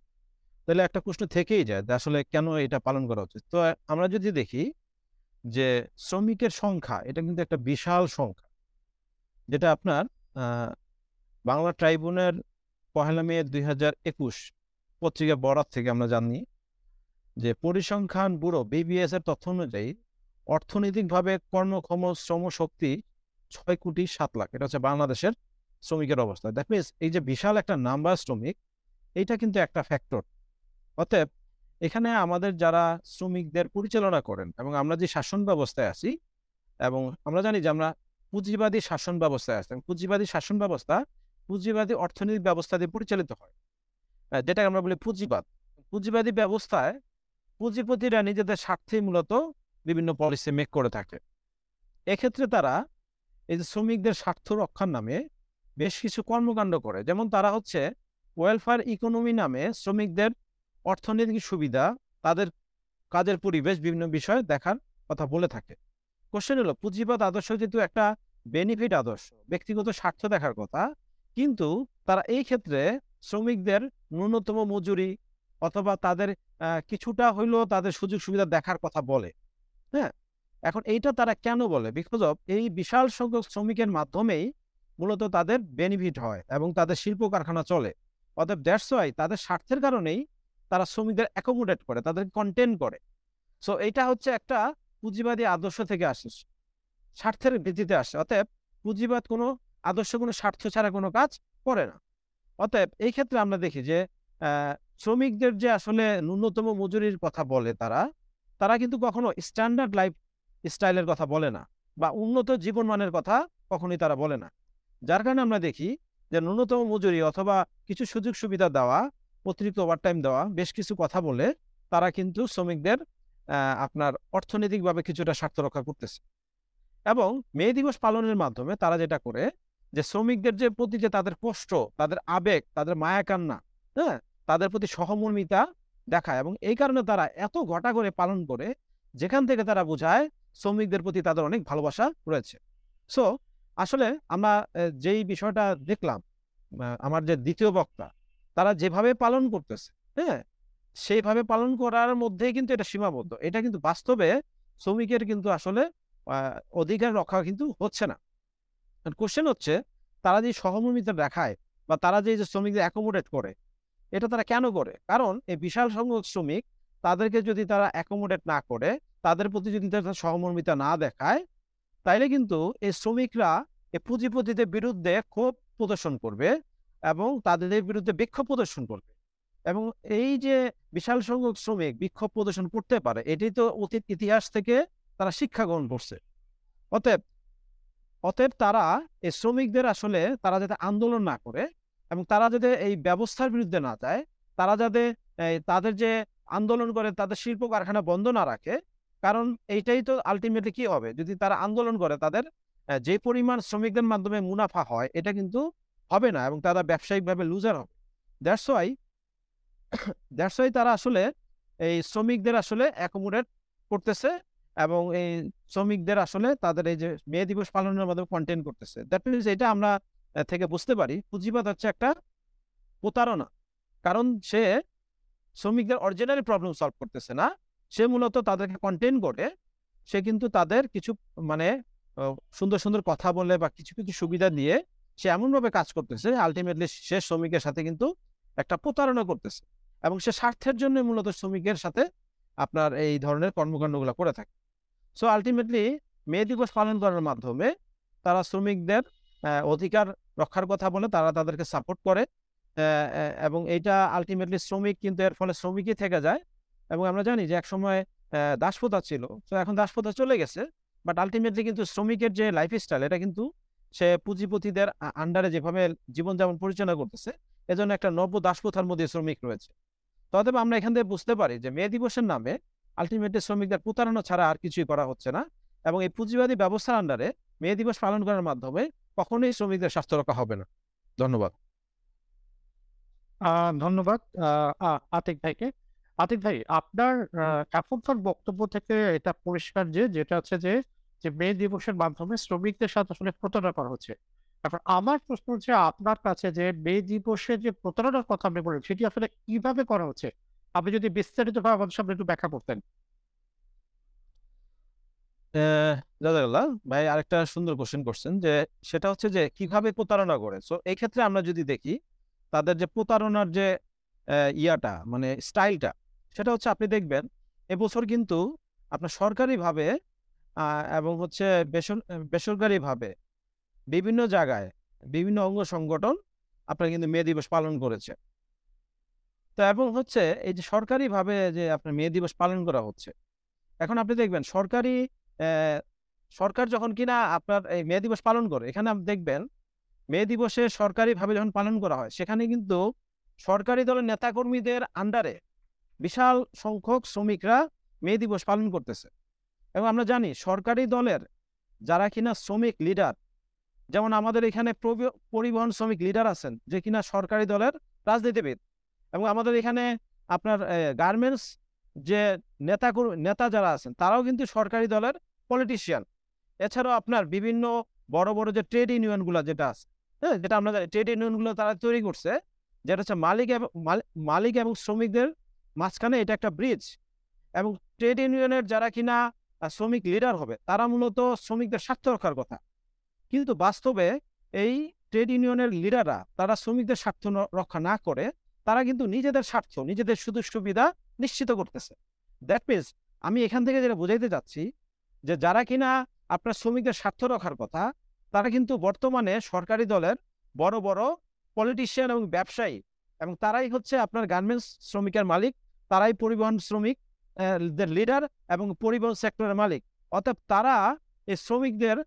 তাহলে একটা প্রশ্ন থেকেই যায় যে আসলে কেন এটা পালন করা উচিত? তো আমরা যদি দেখি যে শ্রমিকের সংখ্যা এটা কিন্তু একটা বিশাল সংখ্যা। যেটা আপনার বাংলা ট্রাইব্যুনের পহেলা মে দুই হাজার একুশ পত্রিকা বরাত থেকে আমরা জানি যে পরিসংখ্যান ব্যুরো বিবিএস এর তথ্য অনুযায়ী অর্থনৈতিকভাবে কর্মক্ষম শ্রম শক্তি ছয় কোটি সাত লাখ। এটা হচ্ছে বাংলাদেশের শ্রমিকের অবস্থা। দ্যাট মিনস এই যে বিশাল একটা নাম্বার শ্রমিক, এইটা কিন্তু একটা ফ্যাক্টর অতএব এখানে আমাদের যারা শ্রমিকদের পরিচালনা করেন এবং আমরা যে শাসন ব্যবস্থায় আছি এবং আমরা জানি যে আমরা পুঁজিবাদী শাসন ব্যবস্থায় আছি পুঁজিবাদী শাসন ব্যবস্থা পুঁজিবাদী অর্থনৈতিক ব্যবস্থা দিয়ে পরিচালিত হয়। যেটাকে আমরা বলি পুঁজিবাদ। পুঁজিবাদী ব্যবস্থায় পুঁজিপতিরা নিজেদের স্বার্থেই মূলত বিভিন্ন পলিসি মেক করে থাকে। এক্ষেত্রে তারা এই যে শ্রমিকদের স্বার্থ রক্ষার নামে বেশ কিছু কর্মকাণ্ড করে। যেমন তারা হচ্ছে ওয়েলফেয়ার ইকোনমি নামে শ্রমিকদের অর্থনৈতিক সুবিধা তাদের কাজের পরিবেশ বিভিন্ন বিষয় দেখার কথা বলে থাকে। কোশ্চেন হলো, পুঁজিবাদ আদর্শ যেহেতু একটা বেনিফিট আদর্শ, ব্যক্তিগত স্বার্থ দেখার কথা, কিন্তু তারা এই ক্ষেত্রে শ্রমিকদের ন্যূনতম মজুরি অথবা তাদের কিছুটা হইলেও তাদের সুযোগ সুবিধা দেখার কথা বলে হ্যাঁ? এখন এইটা তারা কেন বলে? বিকজ অফ এই বিশাল সংখ্যক শ্রমিকের মাধ্যমেই মূলত তাদের বেনিফিট হয় এবং তাদের শিল্প কারখানা চলে। অতএব দ্যাটস তাদের স্বার্থের কারণেই তারা শ্রমিকদের অ্যাকোমোডেট করে, তাদের কন্টেন্ট করে। সো এইটা হচ্ছে একটা পুঁজিবাদী আদর্শ থেকে আসে, স্বার্থের ভিত্তিতে আসে। অতএব, পুঁজিবাদ কোনো আদর্শ, কোনো স্বার্থ ছাড়া কোনো কাজ করে না। অতএব, এই ক্ষেত্রে আমরা দেখি যে শ্রমিকদের যে আসলে ন্যূনতম মজুরির কথা বলে তারা তারা কিন্তু কখনো স্ট্যান্ডার্ড লাইফ স্টাইলের কথা বলে না বা উন্নত জীবনমানের কথা কখনোই তারা বলে না। যার কারণে আমরা দেখি যে, ন্যূনতম মজুরি অথবা কিছু সুযোগ সুবিধা দেওয়া অতিরিক্ত ওভারটাইম দেওয়া, বেশ কিছু কথা বলে তারা কিন্তু শ্রমিকদের আপনার অর্থনৈতিকভাবে কিছুটা স্বার্থ রক্ষা করতেছে। এবং মে দিবস পালনের মাধ্যমে তারা যেটা করে, যে শ্রমিকদের যে প্রতি যে তাদের কষ্ট, তাদের আবেগ, তাদের মায়া কান্না হ্যাঁ? তাদের প্রতি সহমর্মিতা দেখায় এবং এই কারণে তারা এত ঘটা করে পালন করে, যেখান থেকে তারা বোঝায় শ্রমিকদের প্রতি তাদের অনেক ভালোবাসা রয়েছে। সো আসলে আমরা যেই বিষয়টা দেখলাম আমার যে দ্বিতীয় বক্তা তারা যেভাবে পালন করতেছে হ্যাঁ? সেইভাবে পালন করার মধ্যেই কিন্তু এটা সীমাবদ্ধ। এটা কিন্তু বাস্তবে শ্রমিকের কিন্তু আসলে অধিকার রক্ষা কিন্তু হচ্ছে না। কোশ্চেন হচ্ছে, তারা যে সহমর্মিতা দেখায় বা তারা যে শ্রমিকদের অ্যাকোমোডেট করে, এটা তারা কেন করে? কারণ এই বিশাল সংখ্যক শ্রমিক, তাদেরকে যদি তারা অ্যাকোমোডেট না করে, তাদের প্রতি যদি তারা সহমর্মিতা না দেখায়, তাইলে কিন্তু এই শ্রমিকরা এই পুঁজিপতিদের বিরুদ্ধে ক্ষোভ প্রদর্শন করবে। এবং তাদের বিরুদ্ধে বিক্ষোভ প্রদর্শন করবে। এবং এই যে বিশাল সংখ্যক শ্রমিক বিক্ষোভ প্রদর্শন করতে পারে, এটি তো অতীত ইতিহাস থেকে তারা শিক্ষা গ্রহণ করছে। অতএব অতএব তারা এই শ্রমিকদের আসলে তারা যাতে আন্দোলন না করে এবং তারা যাতে এই ব্যবস্থার বিরুদ্ধে না যায়, তারা যাতে তাদের যে আন্দোলন করে তাদের শিল্প কারখানা বন্ধ না রাখে, কারণ এইটাই তো আলটিমেটলি কি হবে? যদি তারা আন্দোলন করে তাদের যে পরিমাণ শ্রমিকদের মাধ্যমে মুনাফা হয়, এটা কিন্তু হবে না এবং তারা ব্যবসায়িকভাবে লুজার হবে। দ্যাটস ওয়াই দ্যাটস ওয়াই তারা আসলে এই শ্রমিকদের আসলে অ্যাকোমোডেট করতেছে এবং এই শ্রমিকদের আসলে তাদের এই যে মে দিবস পালনের মাধ্যমে কন্টেন্ট করতেছে। দ্যাট মিনস এটা আমরা থেকে বুঝতে পারি। পুঁজিবাদ হচ্ছে একটা প্রতারণা। কারণ সে শ্রমিকদের অরিজিনালি প্রবলেম সলভ করতেছে না। সে মূলত তাদেরকে কন্টেন্ট করে। সে কিন্তু তাদের কিছু মানে সুন্দর সুন্দর কথা বলে বা কিছু কিছু সুবিধা দিয়ে সে এমনভাবে কাজ করতেছে আলটিমেটলি সে শ্রমিকের সাথে কিন্তু একটা প্রতারণা করতেছে এবং সে স্বার্থের জন্য মূলত শ্রমিকের সাথে আপনার এই ধরনের কর্মকাণ্ডগুলো করে থাকে। সো আলটিমেটলি মে দিবস পালন করার মাধ্যমে তারা শ্রমিকদের অধিকার রক্ষার কথা বলে, তারা তাদেরকে সাপোর্ট করে এবং এইটা আলটিমেটলি শ্রমিক কিন্তু এর ফলে শ্রমিকই থেকে যায় এবং আমরা জানি যে একসময় দাসপ্রথা ছিল। তো এখন দাসপ্রথা চলে গেছে বাট আলটিমেটলি কিন্তু শ্রমিকের যে লাইফস্টাইল এটা কিন্তু সে পুঁজিপতিদের আন্ডারে যেভাবে জীবনযাপন পরিচালনা করতেছে এজন্য একটা নব্য দাসপ্রথার মধ্যে শ্রমিক রয়েছে। তবে আমরা এখান থেকে বুঝতে পারি যে মে দিবসের নামে আলটিমেটলি শ্রমিকদের প্রতারণা ছাড়া আর কিছুই করা হচ্ছে না এবং এই পুঁজিবাদী ব্যবস্থার আন্ডারে মে দিবস পালন করার মাধ্যমে কখনোই শ্রমিকদের স্বাস্থ্য রক্ষা হবে না। ধন্যবাদ। আহ, ধন্যবাদ আতিক ভাইকে। আতিক ভাই আপনার এখনকার বক্তব্য থেকে এটা পরিষ্কার যে যেটা হচ্ছে যে যে মে দিবসের মাধ্যমে শ্রমিকদের সাথে আসলে প্রতারণা করা হচ্ছে। এখন আমার প্রশ্ন হচ্ছে, আপনার কাছে যে মে দিবসে যে প্রতারণার কথা আপনি বলেন, সেটি আসলে কীভাবে করা হচ্ছে? আপনি যদি বিস্তারিতভাবে আমাদের সামনে একটু ব্যাখ্যা করতেন। ভাই আরেকটা সুন্দর কোশ্চেন করছেন যে, সেটা হচ্ছে যে, কীভাবে প্রতারণা করে? সো এই ক্ষেত্রে আমরা যদি দেখি, তাদের যে প্রতারণার যে ইয়াটা মানে স্টাইলটা সেটা হচ্ছে আপনি দেখবেন, এবছর কিন্তু আপনার সরকারিভাবে এবং হচ্ছে বেসর- বেসরকারিভাবে বিভিন্ন জায়গায় বিভিন্ন অঙ্গ সংগঠন আপনার কিন্তু মে দিবস পালন করেছে। তো এবং হচ্ছে এই যে সরকারিভাবে যে আপনার মে দিবস পালন করা হচ্ছে, এখন আপনি দেখবেন সরকারি সরকার যখন কিনা আপনার এই মে দিবস পালন করে, এখানে আপনি দেখবেন মে দিবসে সরকারিভাবে যখন পালন করা হয়, সেখানে কিন্তু সরকারি দলের নেতাকর্মীদের আন্ডারে বিশাল সংখ্যক শ্রমিকরা মে দিবস পালন করতেছে। এবং আমরা জানি সরকারি দলের যারা কিনা শ্রমিক লিডার যেমন আমাদের এখানে পরিবহন শ্রমিক লিডার আছেন, যে কিনা সরকারি দলের রাজনীতিবিদ এবং আমাদের এখানে আপনার গার্মেন্টস যে নেতা নেতা যারা আছেন, তারাও কিন্তু সরকারি দলের পলিটিশিয়ান এছাড়াও আপনার বিভিন্ন বড় বড় যে ট্রেড ইউনিয়নগুলো যেটা আছে হ্যাঁ যেটা আমরা ট্রেড ইউনিয়নগুলো তারা তৈরি করছে, যেটা হচ্ছে মালিক এবং মালিক এবং শ্রমিকদের মাঝখানে এটা একটা ব্রিজ এবং ট্রেড ইউনিয়নের যারা কিনা শ্রমিক লিডার হবে, তারা মূলত শ্রমিকদের স্বার্থ রক্ষার কথা। কিন্তু বাস্তবে এই ট্রেড ইউনিয়নের লিডাররা তারা শ্রমিকদের স্বার্থ রক্ষা না করে, তারা কিন্তু নিজেদের স্বার্থ, নিজেদের সুযোগ সুবিধা নিশ্চিত করতেছে। দ্যাট মিনস আমি এখান থেকে যেটা বোঝাইতে যাচ্ছি যে যারা কিনা আপনার শ্রমিকদের স্বার্থ রক্ষার কথা, তারা কিন্তু বর্তমানে সরকারি দলের বড় বড় পলিটিশিয়ান এবং ব্যবসায়ী এবং তারাই হচ্ছে আপনার গার্মেন্টস শ্রমিকের মালিক, তারাই পরিবহন শ্রমিক লিডার এবং পরিবহন সেক্টরের মালিক। অতএব তারা এই শ্রমিকদের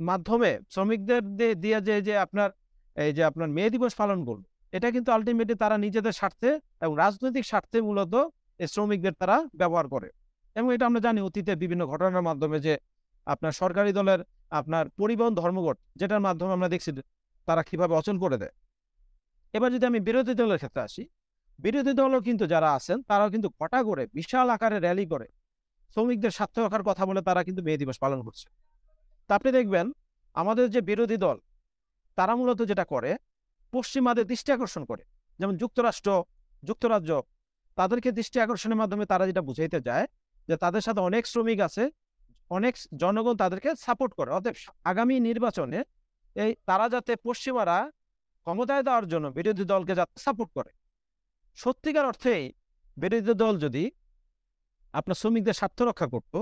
মাধ্যমে শ্রমিকদের দিয়ে যে যে আপনার, এই যে আপনার মে দিবস পালন করবে, এটা কিন্তু আলটিমেটলি তারা নিজেদের স্বার্থে এবং রাজনৈতিক স্বার্থে মূলত এই শ্রমিকদের তারা ব্যবহার করে। এবং এটা আমরা জানি অতীতে বিভিন্ন ঘটনার মাধ্যমে যে আপনার সরকারি দলের আপনার পরিবহন ধর্মঘট, যেটার মাধ্যমে আমরা দেখছি তারা কীভাবে অচল করে দেয়। এবার যদি আমি বিরোধী দলের ক্ষেত্রে আসি বিরোধী দলও কিন্তু যারা আছেন, তারাও কিন্তু ঘটা করে বিশাল আকারে র্যালি করে। শ্রমিকদের স্বার্থ রক্ষার কথা বলে তারা কিন্তু মে দিবস পালন করছে। তা আপনি দেখবেন, আমাদের যে বিরোধী দল, তারা মূলত যেটা করে, পশ্চিমাদের দৃষ্টি আকর্ষণ করে। যেমন যুক্তরাষ্ট্র, যুক্তরাজ্য, তাদেরকে দৃষ্টি আকর্ষণের মাধ্যমে তারা যেটা বুঝাইতে যায়, যে তাদের সাথে অনেক শ্রমিক আছে, অনেক জনগণ তাদেরকে সাপোর্ট করে। অতএব আগামী নির্বাচনে এই তারা যাতে পশ্চিমারা ক্ষমতায় দেওয়ার জন্য বিরোধী দলকে যাতে সাপোর্ট করে সত্যিকার অর্থেই বিরোধী দল যদি আপনার শ্রমিকদের স্বার্থ রক্ষা করত,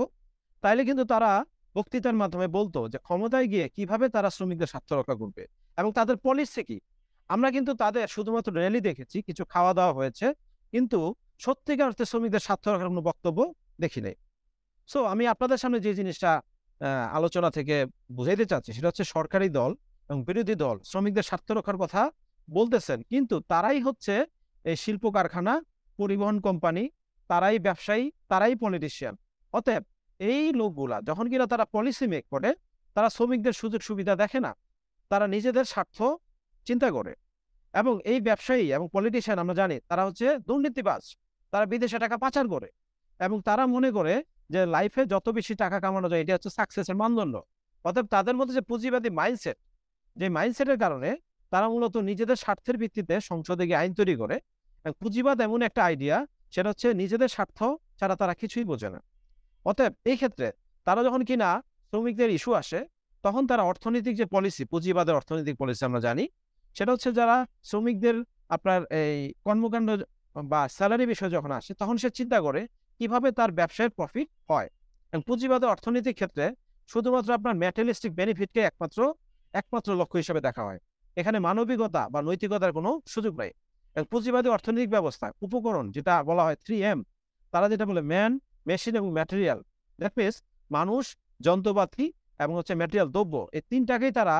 তাইলে কিন্তু তারা বক্তৃতার মাধ্যমে বলতো যে ক্ষমতায় গিয়ে কীভাবে তারা শ্রমিকদের স্বার্থ রক্ষা করবে এবং তাদের পলিসি কি? আমরা কিন্তু তাদের শুধুমাত্র র্যালি দেখেছি, কিছু খাওয়া দাওয়া হয়েছে, কিন্তু সত্যিকার অর্থে শ্রমিকদের স্বার্থ রক্ষার কোনো বক্তব্য দেখি নাই। সো আমি আপনাদের সামনে যে জিনিসটা আলোচনা থেকে বুঝাইতে চাচ্ছি, সেটা হচ্ছে সরকারি দল এবং বিরোধী দল শ্রমিকদের স্বার্থ রক্ষার কথা বলতেছেন, কিন্তু তারাই হচ্ছে এই শিল্প কারখানা পরিবহন কোম্পানি, তারাই ব্যবসায়ী, তারাই পলিটিশিয়ান অতএব এই লোকগুলা যখন কিনা তারা পলিসি মেক করে, তারা শ্রমিকদের সুযোগ সুবিধা দেখে না, তারা নিজেদের স্বার্থ চিন্তা করে। এবং এই ব্যবসায়ী এবং পলিটিশিয়ান আমরা জানি, তারা হচ্ছে দুর্নীতিবাজ, তারা বিদেশে টাকা পাচার করে। এবং তারা মনে করে যে লাইফে যত বেশি টাকা কামানো যায়, এটা হচ্ছে সাকসেসের মানদণ্ড। অতএব তাদের মধ্যে যে পুঁজিবাদী মাইন্ডসেট যে মাইন্ডসেটের কারণে তারা মূলত নিজেদের স্বার্থের ভিত্তিতে সংসদে গিয়ে আইন তৈরি করে পুঁজিবাদ এমন একটা আইডিয়া সেটা হচ্ছে নিজেদের স্বার্থ ছাড়া তারা কিছুই বোঝে না। অতএব এই ক্ষেত্রে তারা যখন কিনা শ্রমিকদের ইস্যু আসে, তখন তারা অর্থনৈতিক যে পলিসি পুঁজিবাদের অর্থনৈতিক পলিসি আমরা জানি, সেটা হচ্ছে যারা শ্রমিকদের আপনার এই কর্মকাণ্ড বা স্যালারি বিষয় যখন আসে, তখন সে চিন্তা করে কীভাবে তার ব্যবসায়ের প্রফিট হয়। এবং পুঁজিবাদের অর্থনীতির ক্ষেত্রে শুধুমাত্র আপনার ম্যাটেরিয়ালিস্টিক বেনিফিটকে একমাত্র একমাত্র লক্ষ্য হিসেবে দেখা হয়। এখানে মানবিকতা বা নৈতিকতার কোনো সুযোগ নেই। পুঁজিবাদী অর্থনৈতিক ব্যবস্থা, উপকরণ যেটা বলা হয় থ্রি এম, তারা যেটা বলে ম্যান, মেশিন এবং ম্যাটেরিয়াল। দ্যাট মিনস মানুষ, যন্ত্রপাতি এবং হচ্ছে ম্যাটেরিয়াল, দ্রব্য, এই তিনটাকেই তারা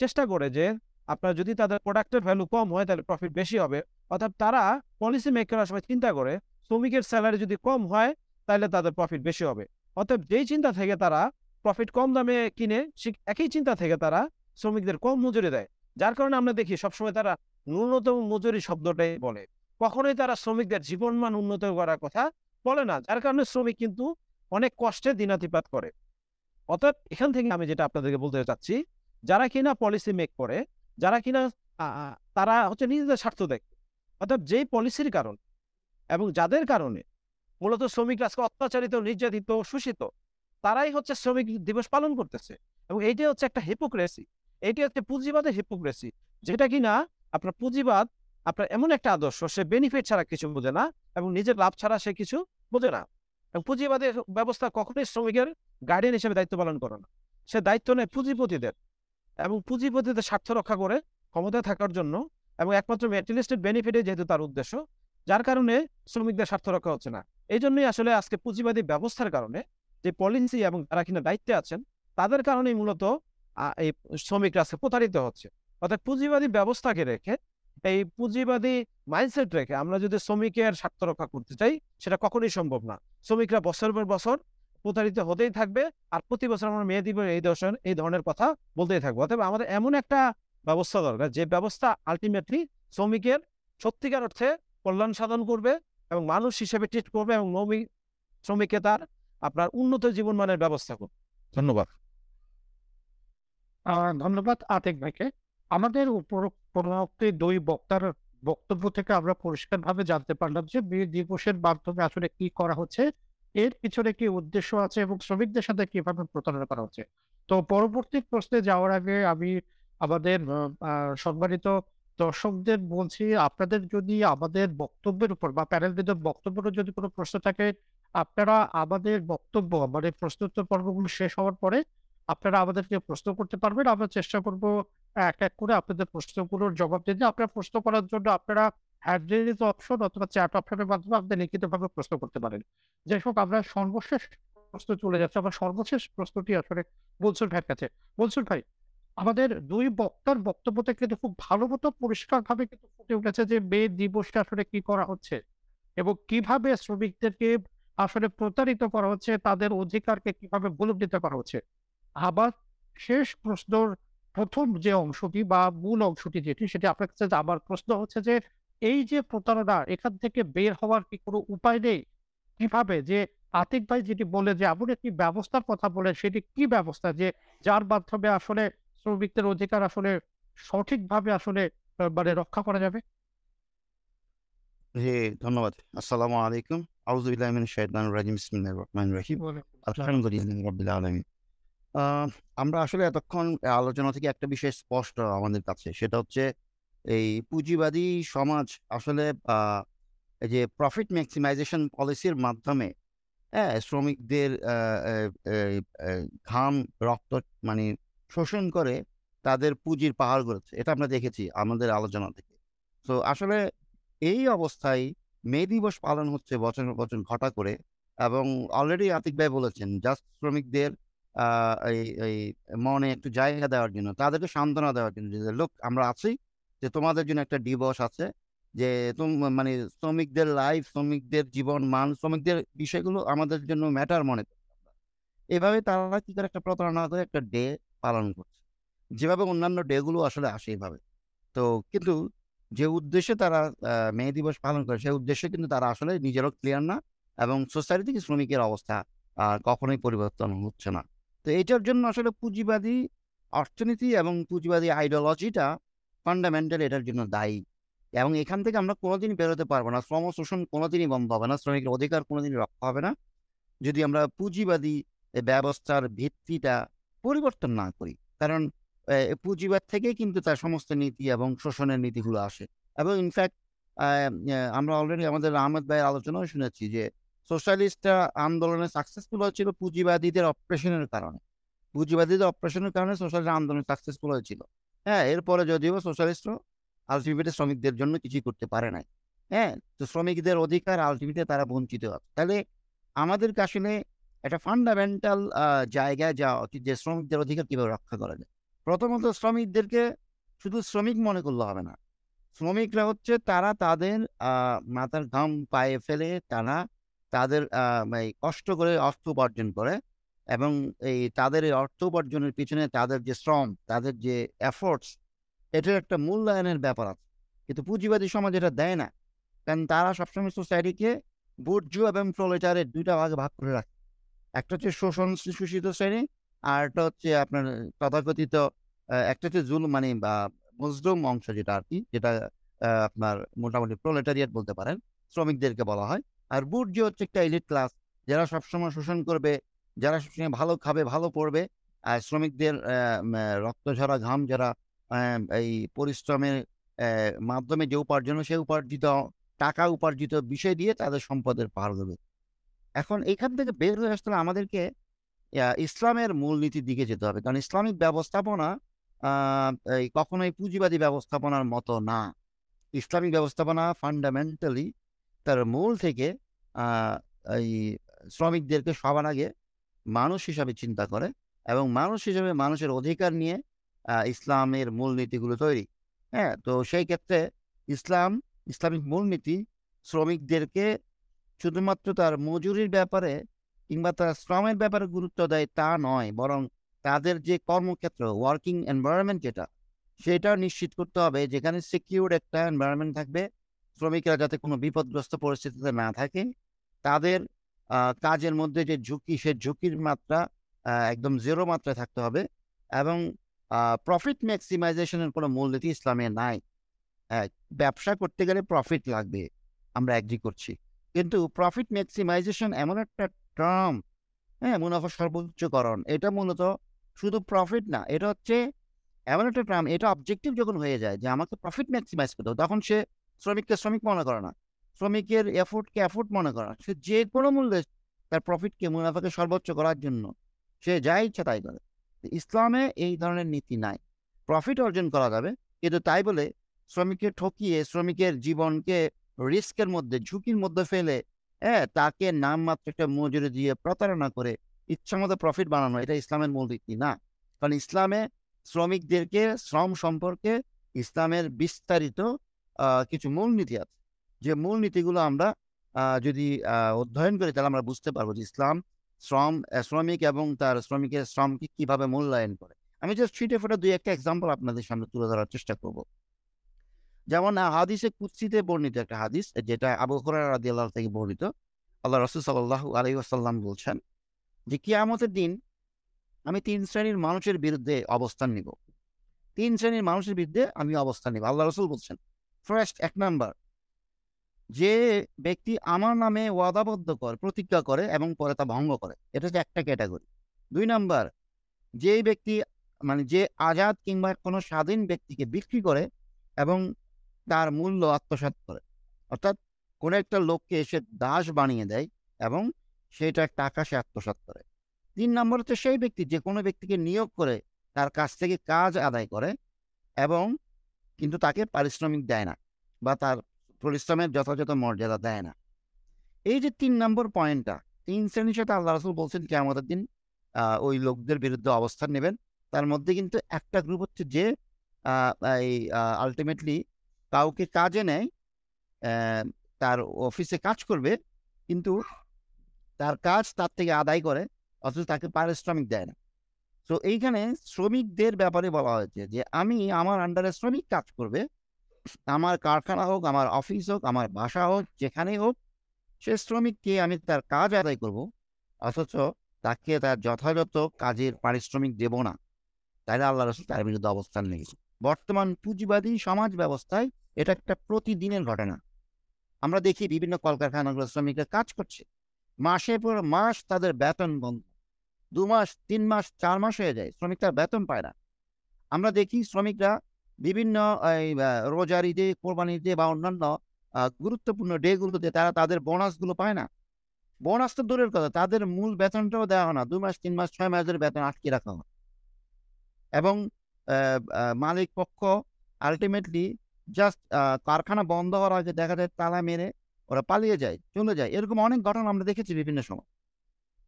চেষ্টা করে যে আপনার যদি তাদের প্রোডাক্টের ভ্যালু কম হয় তাহলে প্রফিট বেশি হবে। অর্থাৎ তারা পলিসি মেক করার সময় চিন্তা করে, শ্রমিকের স্যালারি যদি কম হয় তাহলে তাদের প্রফিট বেশি হবে। অতএব যেই চিন্তা থেকে তারা প্রফিট কম দামে কিনে একই চিন্তা থেকে তারা শ্রমিকদের কম মজুরি দেয়। যার কারণে আমরা দেখি সবসময় তারা ন্যূনতম মজুরি শব্দটাই বলে। কখনোই তারা শ্রমিকদের জীবনমান উন্নত করার কথা বলে না, যার কারণে শ্রমিক কিন্তু অনেক কষ্টে দিনাতিপাত করে। অর্থাৎ এখান থেকে আমি যেটা আপনাদেরকে বলতে চাচ্ছি, যারা কিনা পলিসি মেক করে, যারা কিনা তারা হচ্ছে নিজেদের স্বার্থ দেখে। অর্থাৎ যেই পলিসির কারণ এবং যাদের কারণে মূলত শ্রমিকরা আজকে অত্যাচারিত, নির্যাতিত, শোষিত, তারাই হচ্ছে শ্রমিক দিবস পালন করতেছে। এবং এইটাই হচ্ছে একটা হিপোক্রেসি এইটি হচ্ছে পুঁজিবাদের হিপোক্রেসি যেটা কিনা আপনার পুঁজিবাদ, আপনার এমন একটা আদর্শ, সে বেনিফিট ছাড়া কিছু বোঝে না এবং নিজের লাভ ছাড়া সে কিছু বোঝে না। এবং পুঁজিবাদের ব্যবস্থা কখনোই শ্রমিকের গার্ডিয়ান হিসেবে দায়িত্ব পালন করে না। সে দায়িত্ব নেয় পুঁজিপতিদের এবং পুঁজিপতিদের স্বার্থ রক্ষা করে ক্ষমতায় থাকার জন্য এবং একমাত্র ম্যাটেরিয়ালিস্টের বেনিফিটে যেহেতু তার উদ্দেশ্য, যার কারণে শ্রমিকদের স্বার্থ রক্ষা হচ্ছে না। এই জন্যই আসলে আজকে পুঁজিবাদী ব্যবস্থার কারণে যে পলিসি এবং যারা কিনা দায়িত্বে আছেন, তাদের কারণেই মূলত এই শ্রমিকরা আজকে প্রতারিত হচ্ছে। অর্থাৎ পুঁজিবাদী ব্যবস্থাকে রেখে, এই পুঁজিবাদী মাইন্ডসেট রেখে আমরা যদি শ্রমিকের স্বার্থ রক্ষা করতে চাই, সেটা কখনোই সম্ভব না। শ্রমিকরা বছর পর বছর প্রতারিত হতেই থাকবে আর প্রতি বছর আমরা মেয়ে দিব এই দর্শন এই ধরনের কথা বলতেই থাকব। অতএব আমাদের এমন একটা ব্যবস্থা দরকার, যে ব্যবস্থা আলটিমেটলি শ্রমিকের সত্যিকার অর্থে কল্যাণ সাধন করবে এবং মানুষ হিসেবে ট্রিট করবে এবং শ্রমিককে তার আপনার উন্নত জীবনমানের ব্যবস্থা করবে। ধন্যবাদ। ধন্যবাদ আতেক ভাইকে। আমাদের উপর পরবর্তী দুই বক্তার বক্তব্য থেকে আমরা পরিষ্কারভাবে জানতে পারলাম যে বীর দিবসের মাধ্যমে আসলে কি করা হচ্ছে। এর পিছনে কি উদ্দেশ্য আছে এবং শ্রমিকদের সাথে কীভাবে প্রতারণা করা হচ্ছে? তো পরবর্তী প্রশ্নে যাওয়ার আগে আমি আমাদের সম্মানিত দর্শকদের বলছি, আপনাদের যদি আমাদের বক্তব্যের উপর বা প্যানেলদের বক্তব্যের যদি কোনো প্রশ্ন থাকে, আপনারা আমাদের বক্তব্য মানে প্রশ্নোত্তর পর্বগুলো শেষ হওয়ার পরে আপনারা আমাদেরকে প্রশ্ন করতে পারবেন। আমরা চেষ্টা করব এক এক করে আপনাদের প্রশ্নগুলোর জবাব দিতে আপনারা প্রশ্ন করার জন্য আপনারা হ্যান্ড অপশন অথবা চ্যাট অপশনের মাধ্যমে আপনি লিখিতভাবে প্রশ্ন করতে পারেন। যাই হোক, আমরা সর্বশেষ প্রশ্ন চলে যাচ্ছে। আমার সর্বশেষ প্রশ্নটি আসলে বলছুর ভাইয়ের কাছে। বলছুর ভাই, আমাদের দুই বক্তার বক্তব্য থেকে কিন্তু খুব ভালো মতো পরিষ্কার ভাবে কিন্তু ফুটে উঠেছে যে মে দিবসটা আসলে কি করা হচ্ছে এবং কীভাবে শ্রমিকদেরকে আসলে প্রতারিত করা হচ্ছে, তাদের অধিকারকে কীভাবে বলবিত করা হচ্ছে। আবার শেষ প্রশ্নর প্রথম যে অংশটি বা মূল অংশটি যেটি সেটি আপনার কাছে আমার প্রশ্ন হচ্ছে যে এই যে প্রতারণা এখান থেকে বের হওয়ার কি কোনো উপায় নেই? কীভাবে? যে আতিক ভাই যেটি বলে যে এমন একটি ব্যবস্থার কথা বলে সেটি কি ব্যবস্থা? যে যার মাধ্যমে আসলে শ্রমিকদের অধিকার আসলে সঠিকভাবে আসলে মানে রক্ষা করা যাবে? জি ধন্যবাদ। আসসালামু আলাইকুম। আউযুবিল্লাহি মিনাশ শাইতানির রাজিম। বিসমিল্লাহির রহমানির রহিম। আলহামদুলিল্লাহ রাব্বিল আলামিন। আমরা আসলে এতক্ষণ আলোচনা থেকে একটা বিষয় স্পষ্ট আমাদের কাছে। সেটা হচ্ছে এই পুঁজিবাদী সমাজ আসলে যে প্রফিট ম্যাক্সিমাইজেশন পলিসির মাধ্যমে হ্যাঁ শ্রমিকদের ঘাম, রক্ত মানে শোষণ করে তাদের পুঁজির পাহাড় করেছে এটা আমরা দেখেছি আমাদের আলোচনা থেকে। তো আসলে এই অবস্থায় মে দিবস পালন হচ্ছে বছর বছর ঘটা করে এবং অলরেডি আতিক ভাই বলেছেন জাস্ট শ্রমিকদের এই এই মনে একটু জায়গা দেওয়ার জন্য, তাদেরকে সান্ত্বনা দেওয়ার জন্য যে লোক, আমরা আছি যে, তোমাদের জন্য একটা দিবস আছে, যে, তুম মানে শ্রমিকদের লাইফ শ্রমিকদের জীবন মান, শ্রমিকদের বিষয়গুলো আমাদের জন্য ম্যাটার মনে এভাবে তারা কি করে একটা প্রতারণা করে একটা ডে পালন করছে। যেভাবে অন্যান্য ডে গুলো আসলে আসে এভাবে। তো কিন্তু যে উদ্দেশ্যে তারা মে দিবস পালন করে, সেই উদ্দেশ্যে কিন্তু তারা আসলে নিজেরও ক্লিয়ার না এবং সোসাইটি থেকে শ্রমিকের অবস্থা আর কখনোই পরিবর্তন হচ্ছে না। তো এটার জন্য আসলে পুঁজিবাদী অর্থনীতি এবং পুঁজিবাদী আইডিওলজিটা ফান্ডামেন্টাল এটার জন্য দায়ী। এবং এখান থেকে আমরা কোনোদিনই বেরোতে পারব না। শ্রম শোষণ কোনোদিনই বন্ধ হবে না। শ্রমিকের অধিকার কোনোদিনই রক্ষা হবে না। যদি আমরা পুঁজিবাদী ব্যবস্থার ভিত্তিটা পরিবর্তন না করি, কারণ পুঁজিবাদ থেকেই কিন্তু তার সমস্ত নীতি এবং শোষণের নীতিগুলো আসে। এবং ইনফ্যাক্ট আমরা অলরেডি আমাদের আহমেদ ভাইয়ের আলোচনাও শুনেছি যে সোশ্যালিস্ট আন্দোলনে সাকসেসফুল হয়েছিল পুঁজিবাদীদের অপারেশনের কারণে। পুঁজিবাদীদের অপারেশনের কারণে সোশ্যালিস্ট আন্দোলন সাকসেসফুল হয়েছিল। হ্যাঁ এরপরে যদিও সোশ্যালিস্টরা আলটিমেটলি শ্রমিকদের জন্য কিছুই করতে পারে নাই। হ্যাঁ তো শ্রমিকদের অধিকার আলটিমেটলি তারা বঞ্চিত হয় তাহলে আমাদেরকে আসলে একটা ফান্ডামেন্টাল জায়গায় যাওয়া উচিত যে শ্রমিকদের অধিকার কীভাবে রক্ষা করা যায়। প্রথমত শ্রমিকদেরকে শুধু শ্রমিক মনে করলে হবে না। শ্রমিকরা হচ্ছে তারা তাদের মাথার ঘাম পায়ে ফেলে তারা তাদের এই কষ্ট করে অর্থ উপার্জন করে এবং এই তাদের এই অর্থ উপার্জনের পিছনে তাদের যে শ্রম, তাদের যে এফোর্টস এটার একটা মূল্যায়নের ব্যাপার আছে। কিন্তু পুঁজিবাদী সমাজ এটা দেয় না। কারণ তারা সবসময় সোসাইটিকে বুর্জ এবং প্রলেটারের দুইটা ভাগে ভাগ করে রাখে। একটা হচ্ছে শোষণ শোষিত শ্রেণি আর একটা হচ্ছে আপনার তথাকথিত একটা হচ্ছে জুল মানে বা মজলুম অংশ যেটা আর কি যেটা আপনার মোটামুটি প্রলেটারিয়েট বলতে পারেন, শ্রমিকদেরকে বলা হয়। আর বুর্জ হচ্ছে একটা এলিট ক্লাস যারা সবসময় শোষণ করবে, যারা সবসময় ভালো খাবে, ভালো পড়বে। আর শ্রমিকদের রক্ত ঝরা ঘাম যারা এই পরিশ্রমের মাধ্যমে যে উপার্জন সে উপার্জিত টাকা উপার্জিত বিষয় দিয়ে তাদের সম্পদের পাহাড় দেবে। এখন এখান থেকে বের হয়ে আসতে আমাদেরকে ইসলামের মূলনীতির দিকে যেতে হবে। কারণ ইসলামিক ব্যবস্থাপনা কখনোই পুঁজিবাদী ব্যবস্থাপনার মতো না। ইসলামিক ব্যবস্থাপনা ফান্ডামেন্টালি তার মূল থেকে এই শ্রমিকদেরকে সবার আগে মানুষ হিসাবে চিন্তা করে এবং মানুষ হিসাবে মানুষের অধিকার নিয়ে ইসলামের মূলনীতিগুলো তৈরি। হ্যাঁ তো সেই ক্ষেত্রে ইসলাম, ইসলামিক মূলনীতি শ্রমিকদেরকে শুধুমাত্র তার মজুরির ব্যাপারে কিংবা তার শ্রমের ব্যাপারে গুরুত্ব দেয় তা নয়, বরং তাদের যে কর্মক্ষেত্র ওয়ার্কিং এনভায়রনমেন্ট যেটা সেটা নিশ্চিত করতে হবে যেখানে সিকিউর একটা এনভায়রনমেন্ট থাকবে শ্রমিকরা যাতে কোনো বিপদগ্রস্ত পরিস্থিতিতে না থাকে তাদের কাজের মধ্যে যে ঝুঁকি, সে ঝুঁকির মাত্রা একদম জিরো মাত্রায় থাকতে হবে এবং প্রফিট ম্যাক্সিমাইজেশনের কোনো মূলনীতি ইসলামে নাই। ব্যবসা করতে গেলে প্রফিট লাগবে, আমরা এগ্রি করছি। কিন্তু প্রফিট ম্যাক্সিমাইজেশন এমন একটা টার্ম হ্যাঁ মুনাফা সর্বোচ্চকরণ, এটা মূলত শুধু প্রফিট না, এটা হচ্ছে এমন একটা টার্ম এটা অবজেক্টিভ যখন হয়ে যায় যে আমাকে প্রফিট ম্যাক্সিমাইজ করতে হবে, তখন সে শ্রমিককে শ্রমিক মনে করে না। শ্রমিকের এফোর্টকে এফোর্ট মনে করে সে যে কোনো মূল্যে তার প্রফিটকে, মুনাফাকে সর্বোচ্চ করার জন্য সে যা ইচ্ছা তাই করে। ইসলামে এই ধরনের নীতি নাই। প্রফিট অর্জন করা যাবে, কিন্তু তাই বলে শ্রমিককে ঠকিয়ে, শ্রমিকের জীবনকে রিস্কের মধ্যে, ঝুঁকির মধ্যে ফেলে হ্যাঁ তাকে নামমাত্র একটা মজুরি দিয়ে প্রতারণা করে ইচ্ছামতো প্রফিট বানানো, এটা ইসলামের মূল নীতি না। কারণ ইসলামে শ্রমিকদেরকে, শ্রম সম্পর্কে ইসলামের বিস্তারিত কিছু মূলনীতি আছে। যে মূলনীতিগুলো আমরা যদি অধ্যয়ন করি, তাহলে আমরা বুঝতে পারব যে ইসলাম শ্রম শ্রমিক এবং তার শ্রমিকের শ্রমকে কীভাবে মূল্যায়ন করে। আমি জাস্ট ছিটে ফোটা দুই একটা এক্সাম্পল আপনাদের সামনে তুলে ধরার চেষ্টা করব। যেমন হাদিসে কুৎসিতে বর্ণিত একটা হাদিস, যেটা আবু হুরায়রা রাদিয়াল্লাহু থেকে বর্ণিত। আল্লাহ রসুল সাল্লাল্লাহু আলাইহি ওয়াসাল্লাম বলছেন, যে কিয়ামতের দিন আমি তিন শ্রেণির মানুষের বিরুদ্ধে অবস্থান নিব। তিন শ্রেণির মানুষের বিরুদ্ধে আমি অবস্থান নিব। আল্লাহ রসুল বলছেন ফার্স্ট এক নাম্বার। যে ব্যক্তি আমার নামে ওয়াদাবদ্ধ করে প্রতিজ্ঞা করে এবং পরে তা ভঙ্গ করে। এটা হচ্ছে একটা ক্যাটাগরি। দুই নাম্বার যে ব্যক্তি মানে যে আজাদ কিংবা কোনো স্বাধীন ব্যক্তিকে বিক্রি করে এবং তার মূল্য আত্মসাৎ করে। অর্থাৎ কোনো একটা লোককে এসে দাস বানিয়ে দেয় এবং সেটা টাকা সে আত্মসাৎ করে। তিন নম্বর হচ্ছে সেই ব্যক্তি, যে কোনো ব্যক্তিকে নিয়োগ করে তার কাছ থেকে কাজ আদায় করে এবং কিন্তু তাকে পারিশ্রমিক দেয় না বা তার পরিশ্রমের যথাযথ মর্যাদা দেয় না। এই যে তিন নম্বর পয়েন্টটা তিন শ্রেণির সাথে আল্লাহ রসুল বলছেন কি আমাদের দিন ওই লোকদের বিরুদ্ধে অবস্থান নেবেন। তার মধ্যে কিন্তু একটা গ্রুপ হচ্ছে যে এই আলটিমেটলি কাউকে কাজে নেয় তার অফিসে কাজ করবে, কিন্তু তার কাজ তার থেকে আদায় করে, অথচ তাকে পারিশ্রমিক দেয় না। তো এইখানে শ্রমিকদের ব্যাপারে বলা হয়েছে যে, আমি আমার আন্ডারে শ্রমিক কাজ করবে। আমার কারখানা হোক, আমার অফিস হোক, আমার বাসা হোক, যেখানেই হোক, সে শ্রমিককে আমি তার কাজ আদায় করব। অথচ তাকে তার যথাযথ কাজের পারিশ্রমিক দেব না। তাহলে আল্লাহ রসুল তার বিরুদ্ধে অবস্থান নিয়েছে বর্তমান পুঁজিবাদী সমাজ ব্যবস্থায় এটা একটা প্রতিদিনের ঘটনা। আমরা দেখি বিভিন্ন কলকারখানাগুলো শ্রমিকরা কাজ করছে। মাসের পর মাস তাদের বেতন বন্ধ দু মাস, তিন মাস, চার মাস হয়ে যায় শ্রমিক তার বেতন পায় না। আমরা দেখি শ্রমিকরা বিভিন্ন রোজার ঈদে কোরবানি ঈদে বা অন্যান্য গুরুত্বপূর্ণ ডেগুলোতে তারা তাদের বোনাসগুলো পায় না। বোনাস তো দূরের কথা, তাদের মূল বেতনটাও দেওয়া হয় না। দু মাস, তিন মাস, ছয় মাসের বেতন আটকে রাখা হয়। এবং মালিক পক্ষ আলটিমেটলি জাস্ট কারখানা বন্ধ হওয়ার আগে দেখা যায় তালা মেরে ওরা পালিয়ে যায়, চলে যায়। এরকম অনেক ঘটনা আমরা দেখেছি বিভিন্ন সময়।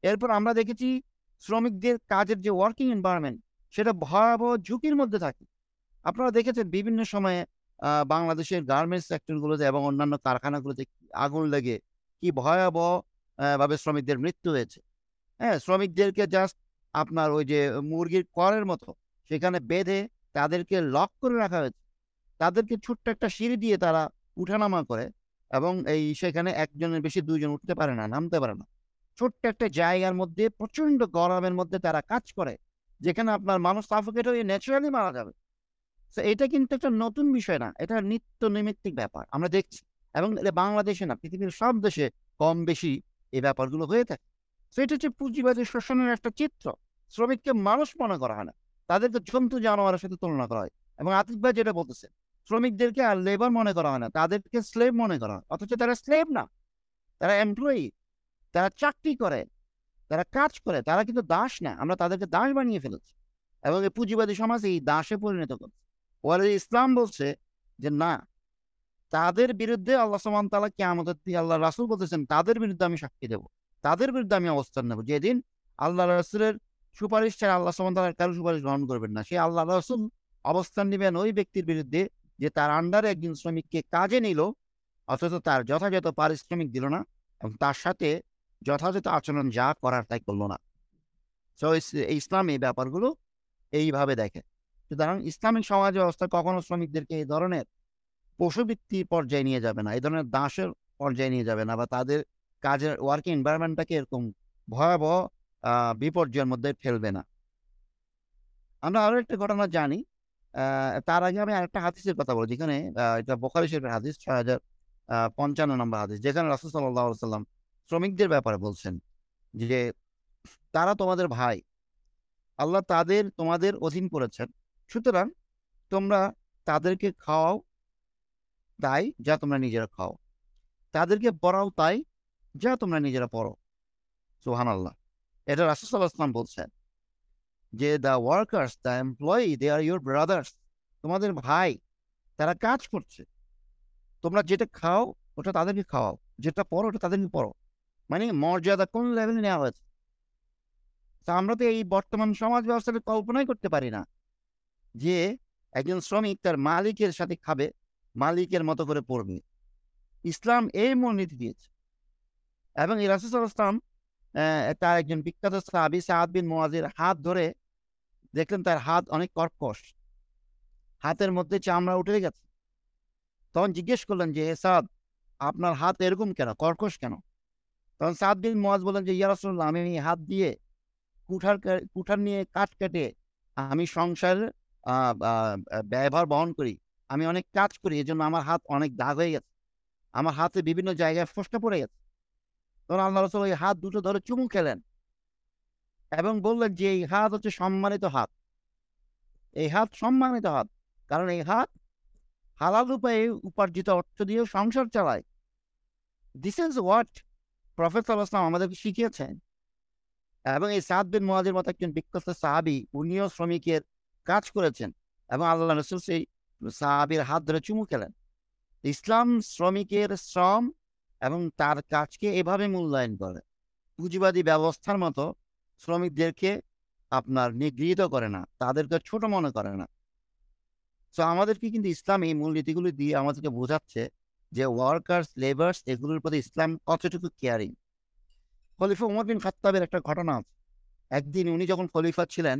এরপর আমরা দেখেছি শ্রমিকদের কাজের যে ওয়ার্কিং এনভায়রনমেন্ট সেটা ভয়াবহ ঝুঁকির মধ্যে থাকে। আপনারা দেখেছেন বিভিন্ন সময়ে বাংলাদেশের গার্মেন্টস সেক্টরগুলোতে এবং অন্যান্য কারখানাগুলোতে আগুন লেগে, কি ভয়াবহ ভাবে শ্রমিকদের মৃত্যু হয়েছে। হ্যাঁ শ্রমিকদেরকে জাস্ট আপনার ওই যে মুরগির করের মতো সেখানে বেঁধে তাদেরকে লক করে রাখা হয়েছে। তাদেরকে ছোট্ট একটা সিঁড়ি দিয়ে তারা উঠানামা করে এবং এই সেখানে একজনের বেশি দুইজন উঠতে পারে না, নামতে পারে না। ছোট্ট একটা জায়গার মধ্যে প্রচণ্ড গরমের মধ্যে তারা কাজ করে, যেখানে আপনার মানুষ সাফোকেট হয়ে ন্যাচারালি মারা যাবে। এটা কিন্তু একটা নতুন বিষয় না, এটা নিত্য নৈমিত্তিক ব্যাপার, আমরা দেখছি। এবং বাংলাদেশে না, পৃথিবীর সব দেশে কম বেশি এই ব্যাপারগুলো হয়ে থাকে। এটা হচ্ছে পুঁজিবাদী শোষণের একটা চিত্র। শ্রমিককে মানুষ মনে করা হয় না, তাদেরকে জন্তু জানোয়ারের সাথে তুলনা করা হয়। এবং আতিক ভাই যেটা বলতেছে, শ্রমিকদেরকে আর লেবার মনে করা হয় না, তাদেরকে স্লেভ মনে করা হয়, অথচ তারা স্লেভ না, তারা এমপ্লয়ি তারা চাকরি করে, তারা কাজ করে, তারা কিন্তু দাস না। আমরা তাদেরকে দাস বানিয়ে ফেলেছি এবং এই পুঁজিবাদী সমাজ এই দাসে পরিণত করছে। ওয়ালে ইসলাম বলছে যে, না, তাদের বিরুদ্ধে আল্লাহ সামান তালা কে আমাদের আল্লাহ রাসুল বলতেছেন, তাদের বিরুদ্ধে আমি সাক্ষী দেব। তাদের বিরুদ্ধে আমি অবস্থান নেব। যেদিন আল্লাহ রাসুলের সুপারিশ ছাড়া আল্লাহ সমান তালা কারও সুপারিশ গ্রহণ করবেন না। সে আল্লাহ রাসুল অবস্থান নেবেন ওই ব্যক্তির বিরুদ্ধে যে তার আন্ডারে একজন শ্রমিককে কাজে নিল, অথচ তার যথাযথ পারিশ্রমিক দিল না এবং তার সাথে যথাযথ আচরণ যা করার তাই করল না। তো ইসলাম এই ব্যাপারগুলো এইভাবে দেখে। সুতরাং ইসলামিক সমাজ ব্যবস্থা কখনো শ্রমিকদেরকে এই ধরনের পশুবৃত্তির পর্যায়ে নিয়ে যাবে না, এই ধরনের দাসের পর্যায়ে নিয়ে যাবে না বা তাদের কাজের ওয়ার্কিং এনভায়রনমেন্টটাকে এরকম ভয়াবহ বিপর্যয়ের মধ্যে ফেলবে না। আমরা আরও একটা ঘটনা জানি তার আগে আমি আরেকটা হাদিসের কথা বলি, যেখানে এটা বোখারি শরীফের হাদিস, ছয় হাজার পঞ্চান্ন নম্বর হাদিস, যেখানে রাসুল সাল্লাহ সাল্লাম শ্রমিকদের ব্যাপারে বলছেন যে, তারা তোমাদের ভাই। আল্লাহ তাদের, তোমাদের অধীন করেছেন। সুতরাং তোমরা তাদেরকে খাওয়াও তাই যা তোমরা নিজেরা খাও। তাদেরকে পড়াও তাই যা তোমরা নিজেরা পড়ো। সোহান আল্লাহ এটা রাসুসাল্লাহাম বলছেন যে the workers the employee they are your brothers তোমাদের ভাই, তারা কাজ করছে। তোমরা যেটা খাও, ওটা তাদেরকে খাওয়াও। যেটা পড়ো, ওটা তাদেরকে পড়ো। মানে মর্যাদা কোন লেভেলে নেওয়া হয়েছে? তা আমরা তো এই বর্তমান সমাজ ব্যবস্থাকে কল্পনাই করতে পারি না যে একজন শ্রমিক তার মালিকের সাথে খাবে, মালিকের মতো করে পড়বে। ইসলাম এই মূলনীতি দিয়েছে। এবং এই রাসুল ইসলাম তার একজন বিখ্যাত সাহাবি সাহাদ বিন মোয়াজের হাত ধরে দেখলেন তার হাত অনেক কর্কশ। হাতের মধ্যে চামড়া উঠে গেছে। তখন জিজ্ঞেস করলেন যে হে সাদ, আপনার হাত এরকম কেন? কর্কশ কেন? তখন সাদ বিন মোয়াজ বললেন যে ইয়ারসুল্লাহ আমি এই হাত দিয়ে কুঠার কুঠার নিয়ে কাঠ কেটে আমি আহ, ব্যয়ভার বহন করি। আমি অনেক কাজ করি এজন্য আমার হাত অনেক দাগ হয়ে গেছে। আমার হাতে বিভিন্ন জায়গায় ফসকা পড়ে গেছে। তখন আল্লাহ রসুল ওই হাত দুটো ধরে চুমু খেলেন এবং বললেন যে এই হাত হচ্ছে সম্মানিত হাত। এই হাত সম্মানিত হাত কারণ এই হাত হালাল উপায়ে উপার্জিত অর্থ দিয়ে সংসার চালায়। দিস ইজ হোয়াট প্রফেসর সাল্লাহাম আমাদেরকে শিখিয়েছেন। এবং এই সাদ বিন মোয়াজের মতো একজন বিখ্যাত সাহাবি, উনিও শ্রমিকের কাজ করেছেন এবং আল্লাহ রসুল সেই সাহাবির হাত ধরে চুমু খেলেন। ইসলাম শ্রমিকের শ্রম এবং তার কাজকে এভাবে মূল্যায়ন করে। পুঁজিবাদী ব্যবস্থার মতো শ্রমিকদেরকে আপনার নিগৃহীত করে না, তাদেরকে ছোট মনে করে না। তো আমাদেরকে কিন্তু ইসলাম এই মূলনীতিগুলি দিয়ে আমাদেরকে বোঝাচ্ছে যে ওয়ার্কার্স লেবার্স এগুলোর প্রতি ইসলাম কতটুকু কেয়ারিং খলিফা উমর বিন খাত্তাবের একটা ঘটনা আছে। একদিন উনি যখন খলিফা ছিলেন,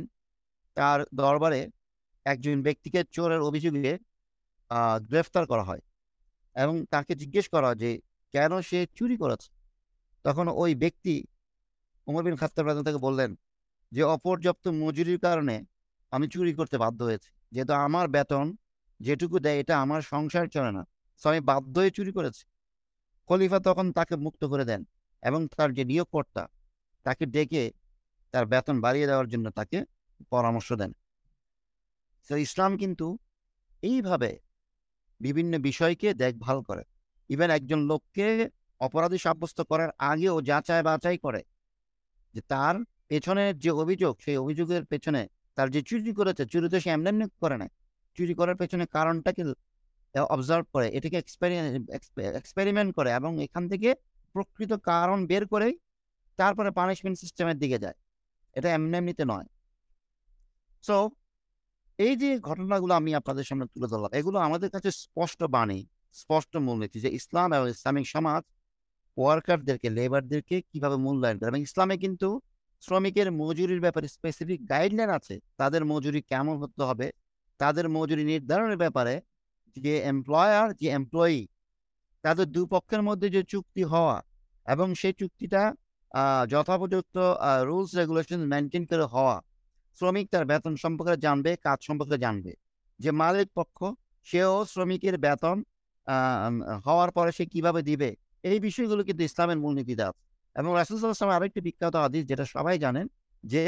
তার দরবারে একজন ব্যক্তিকে চোরের অভিযোগে গ্রেফতার করা হয় এবং তাকে জিজ্ঞেস করা যে, কেন সে চুরি করেছে? তখন ওই ব্যক্তি উমর বিন খাত্তাব রাজন তাকে বললেন যে, অপর্যাপ্ত মজুরির কারণে আমি চুরি করতে বাধ্য হয়েছি। যেহেতু আমার বেতন যেটুকু দেয়, এটা আমার সংসার চলে না। তো আমি বাধ্য হয়ে চুরি করেছি। খলিফা তখন তাকে মুক্ত করে দেন এবং তার যে নিয়োগকর্তা, তাকে ডেকে তার বেতন বাড়িয়ে দেওয়ার জন্য তাকে পরামর্শ দেন। তো ইসলাম কিন্তু এইভাবে বিভিন্ন বিষয়কে দেখভাল করে। ইভেন একজন লোককে অপরাধী সাব্যস্ত করার আগেও যাচাই বাছাই করে যে তার পেছনের যে অভিযোগ, সেই অভিযোগের পেছনে তার যে চুরি করেছে, চুরি তো সে এমনি করে না চুরি করার পেছনে কারণটাকে অবজার্ভ করে, এটাকে এক্সপেরিমেন্ট করে এবং এখান থেকে প্রকৃত কারণ বের করে তারপরে পানিশমেন্ট সিস্টেমের দিকে যায়। এটা এমনি এমনিতে নয়। সো এই যে ঘটনাগুলো আমি আপনাদের সামনে তুলে ধরলাম, এগুলো আমাদের কাছে স্পষ্ট বাণী, স্পষ্ট মূলনীতি যে ইসলাম এবং ইসলামিক সমাজ ওয়ার্কারদেরকে লেবারদেরকে কীভাবে মূল্যায়ন করে এবং ইসলামে কিন্তু শ্রমিকের মজুরির ব্যাপারে স্পেসিফিক গাইডলাইন আছে। তাদের মজুরি কেমন হতে হবে? তাদের মজুরি নির্ধারণের ব্যাপারে যে এমপ্লয়ার যে এমপ্লয়ি তাদের দুপক্ষের মধ্যে যে চুক্তি হওয়া এবং সেই চুক্তিটা যথোপযুক্ত রুলস রেগুলেশন মেনটেন করে হওয়া। শ্রমিক তার বেতন সম্পর্কে জানবে, কাজ সম্পর্কে জানবে। যে মালিক পক্ষ, সেও শ্রমিকের বেতন হওয়ার পরে সে কীভাবে দিবে, এই বিষয়গুলো কিন্তু ইসলামের মূলনীতিতে আছে এবং রাসুলাম আরেকটি বিখ্যাত আদিস যেটা সবাই জানেন, যে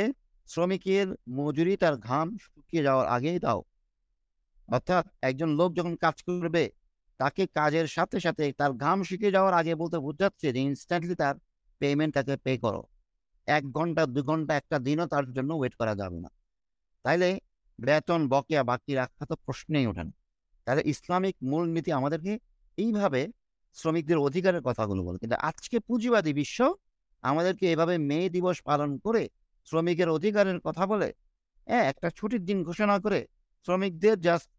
শ্রমিকের মজুরি তার ঘাম শুকিয়ে যাওয়ার আগেই দাও। অর্থাৎ একজন লোক যখন কাজ করবে, তাকে কাজের সাথে সাথে তার ঘাম শুকিয়ে যাওয়ার আগে বলতে বোঝাচ্ছে যে ইনস্ট্যান্টলি তার পেমেন্ট তাকে পে করো। এক ঘণ্টা দু ঘণ্টা, একটা দিনও তার জন্য ওয়েট করা যাবে না। তাইলে বেতন, বকেয়া, বাকি রাখা তো প্রশ্নেই ওঠে না। তাহলে ইসলামিক মূলনীতি আমাদেরকে এইভাবে শ্রমিকদের অধিকারের কথাগুলো বলে। কিন্তু আজকে পুঁজিবাদী বিশ্ব আমাদেরকে এভাবে মে দিবস পালন করে শ্রমিকের অধিকারের কথা বলে হ্যাঁ একটা ছুটির দিন ঘোষণা করে শ্রমিকদের জাস্ট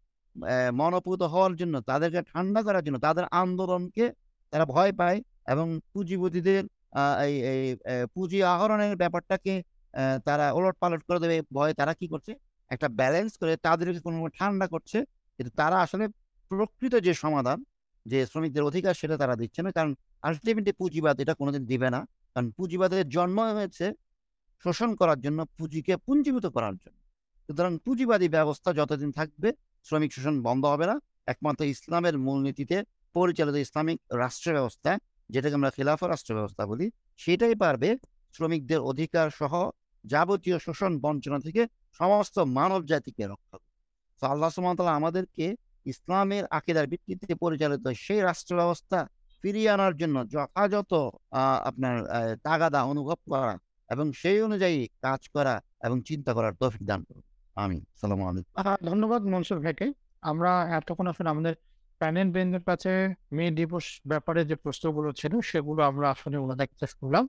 মনোপুত হওয়ার জন্য, তাদেরকে ঠান্ডা করার জন্য, তাদের আন্দোলনকে তারা ভয় পায় এবং পুঁজিপতিদের এই পুঁজি আহরণের ব্যাপারটাকে তারা ওলট পালট করে দেবে, ভয়ে তারা কি করছে? একটা ব্যালেন্স করে তাদেরকে কোনো ঠান্ডা করছে। কিন্তু তারা আসলে প্রকৃত যে সমাধান, যে শ্রমিকদের অধিকার সেটা তারা দিচ্ছে না। কারণ আলটিমেটলি পুঁজিবাদ এটা কোনোদিন দিবে না। কারণ পুঁজিবাদের জন্ম হয়েছে শোষণ করার জন্য, পুঁজিকে পুঞ্জীভূত করার জন্য। সুতরাং পুঁজিবাদী ব্যবস্থা যতদিন থাকবে শ্রমিক শোষণ বন্ধ হবে না। একমাত্র ইসলামের মূলনীতিতে পরিচালিত ইসলামিক রাষ্ট্র ব্যবস্থা যেটাকে আমরা খিলাফা রাষ্ট্র ব্যবস্থা বলি, সেটাই পারবে শ্রমিকদের অধিকার সহ যাবতীয় শোষণ বঞ্চনা থেকে সমস্ত মানব জাতিকে রক্ষা তো আল্লাহ সুমতলা আমাদেরকে ইসলামের আকিদার ভিত্তিতে পরিচালিত সেই রাষ্ট্র ব্যবস্থা ফিরিয়ে আনার জন্য যথাযথ আপনার তাগাদা অনুভব করা এবং সেই অনুযায়ী কাজ করা এবং চিন্তা করার তৌফিক দান করুন। আমি সালাম আলাইকুম। ধন্যবাদ মনসুর ভাইকে। আমরা এতক্ষণ আসলে আমাদের প্যানেল বেঞ্জের কাছে মে দিবস ব্যাপারে যে প্রশ্নগুলো ছিল, সেগুলো আমরা আসলে ওনাদের চেষ্টা করলাম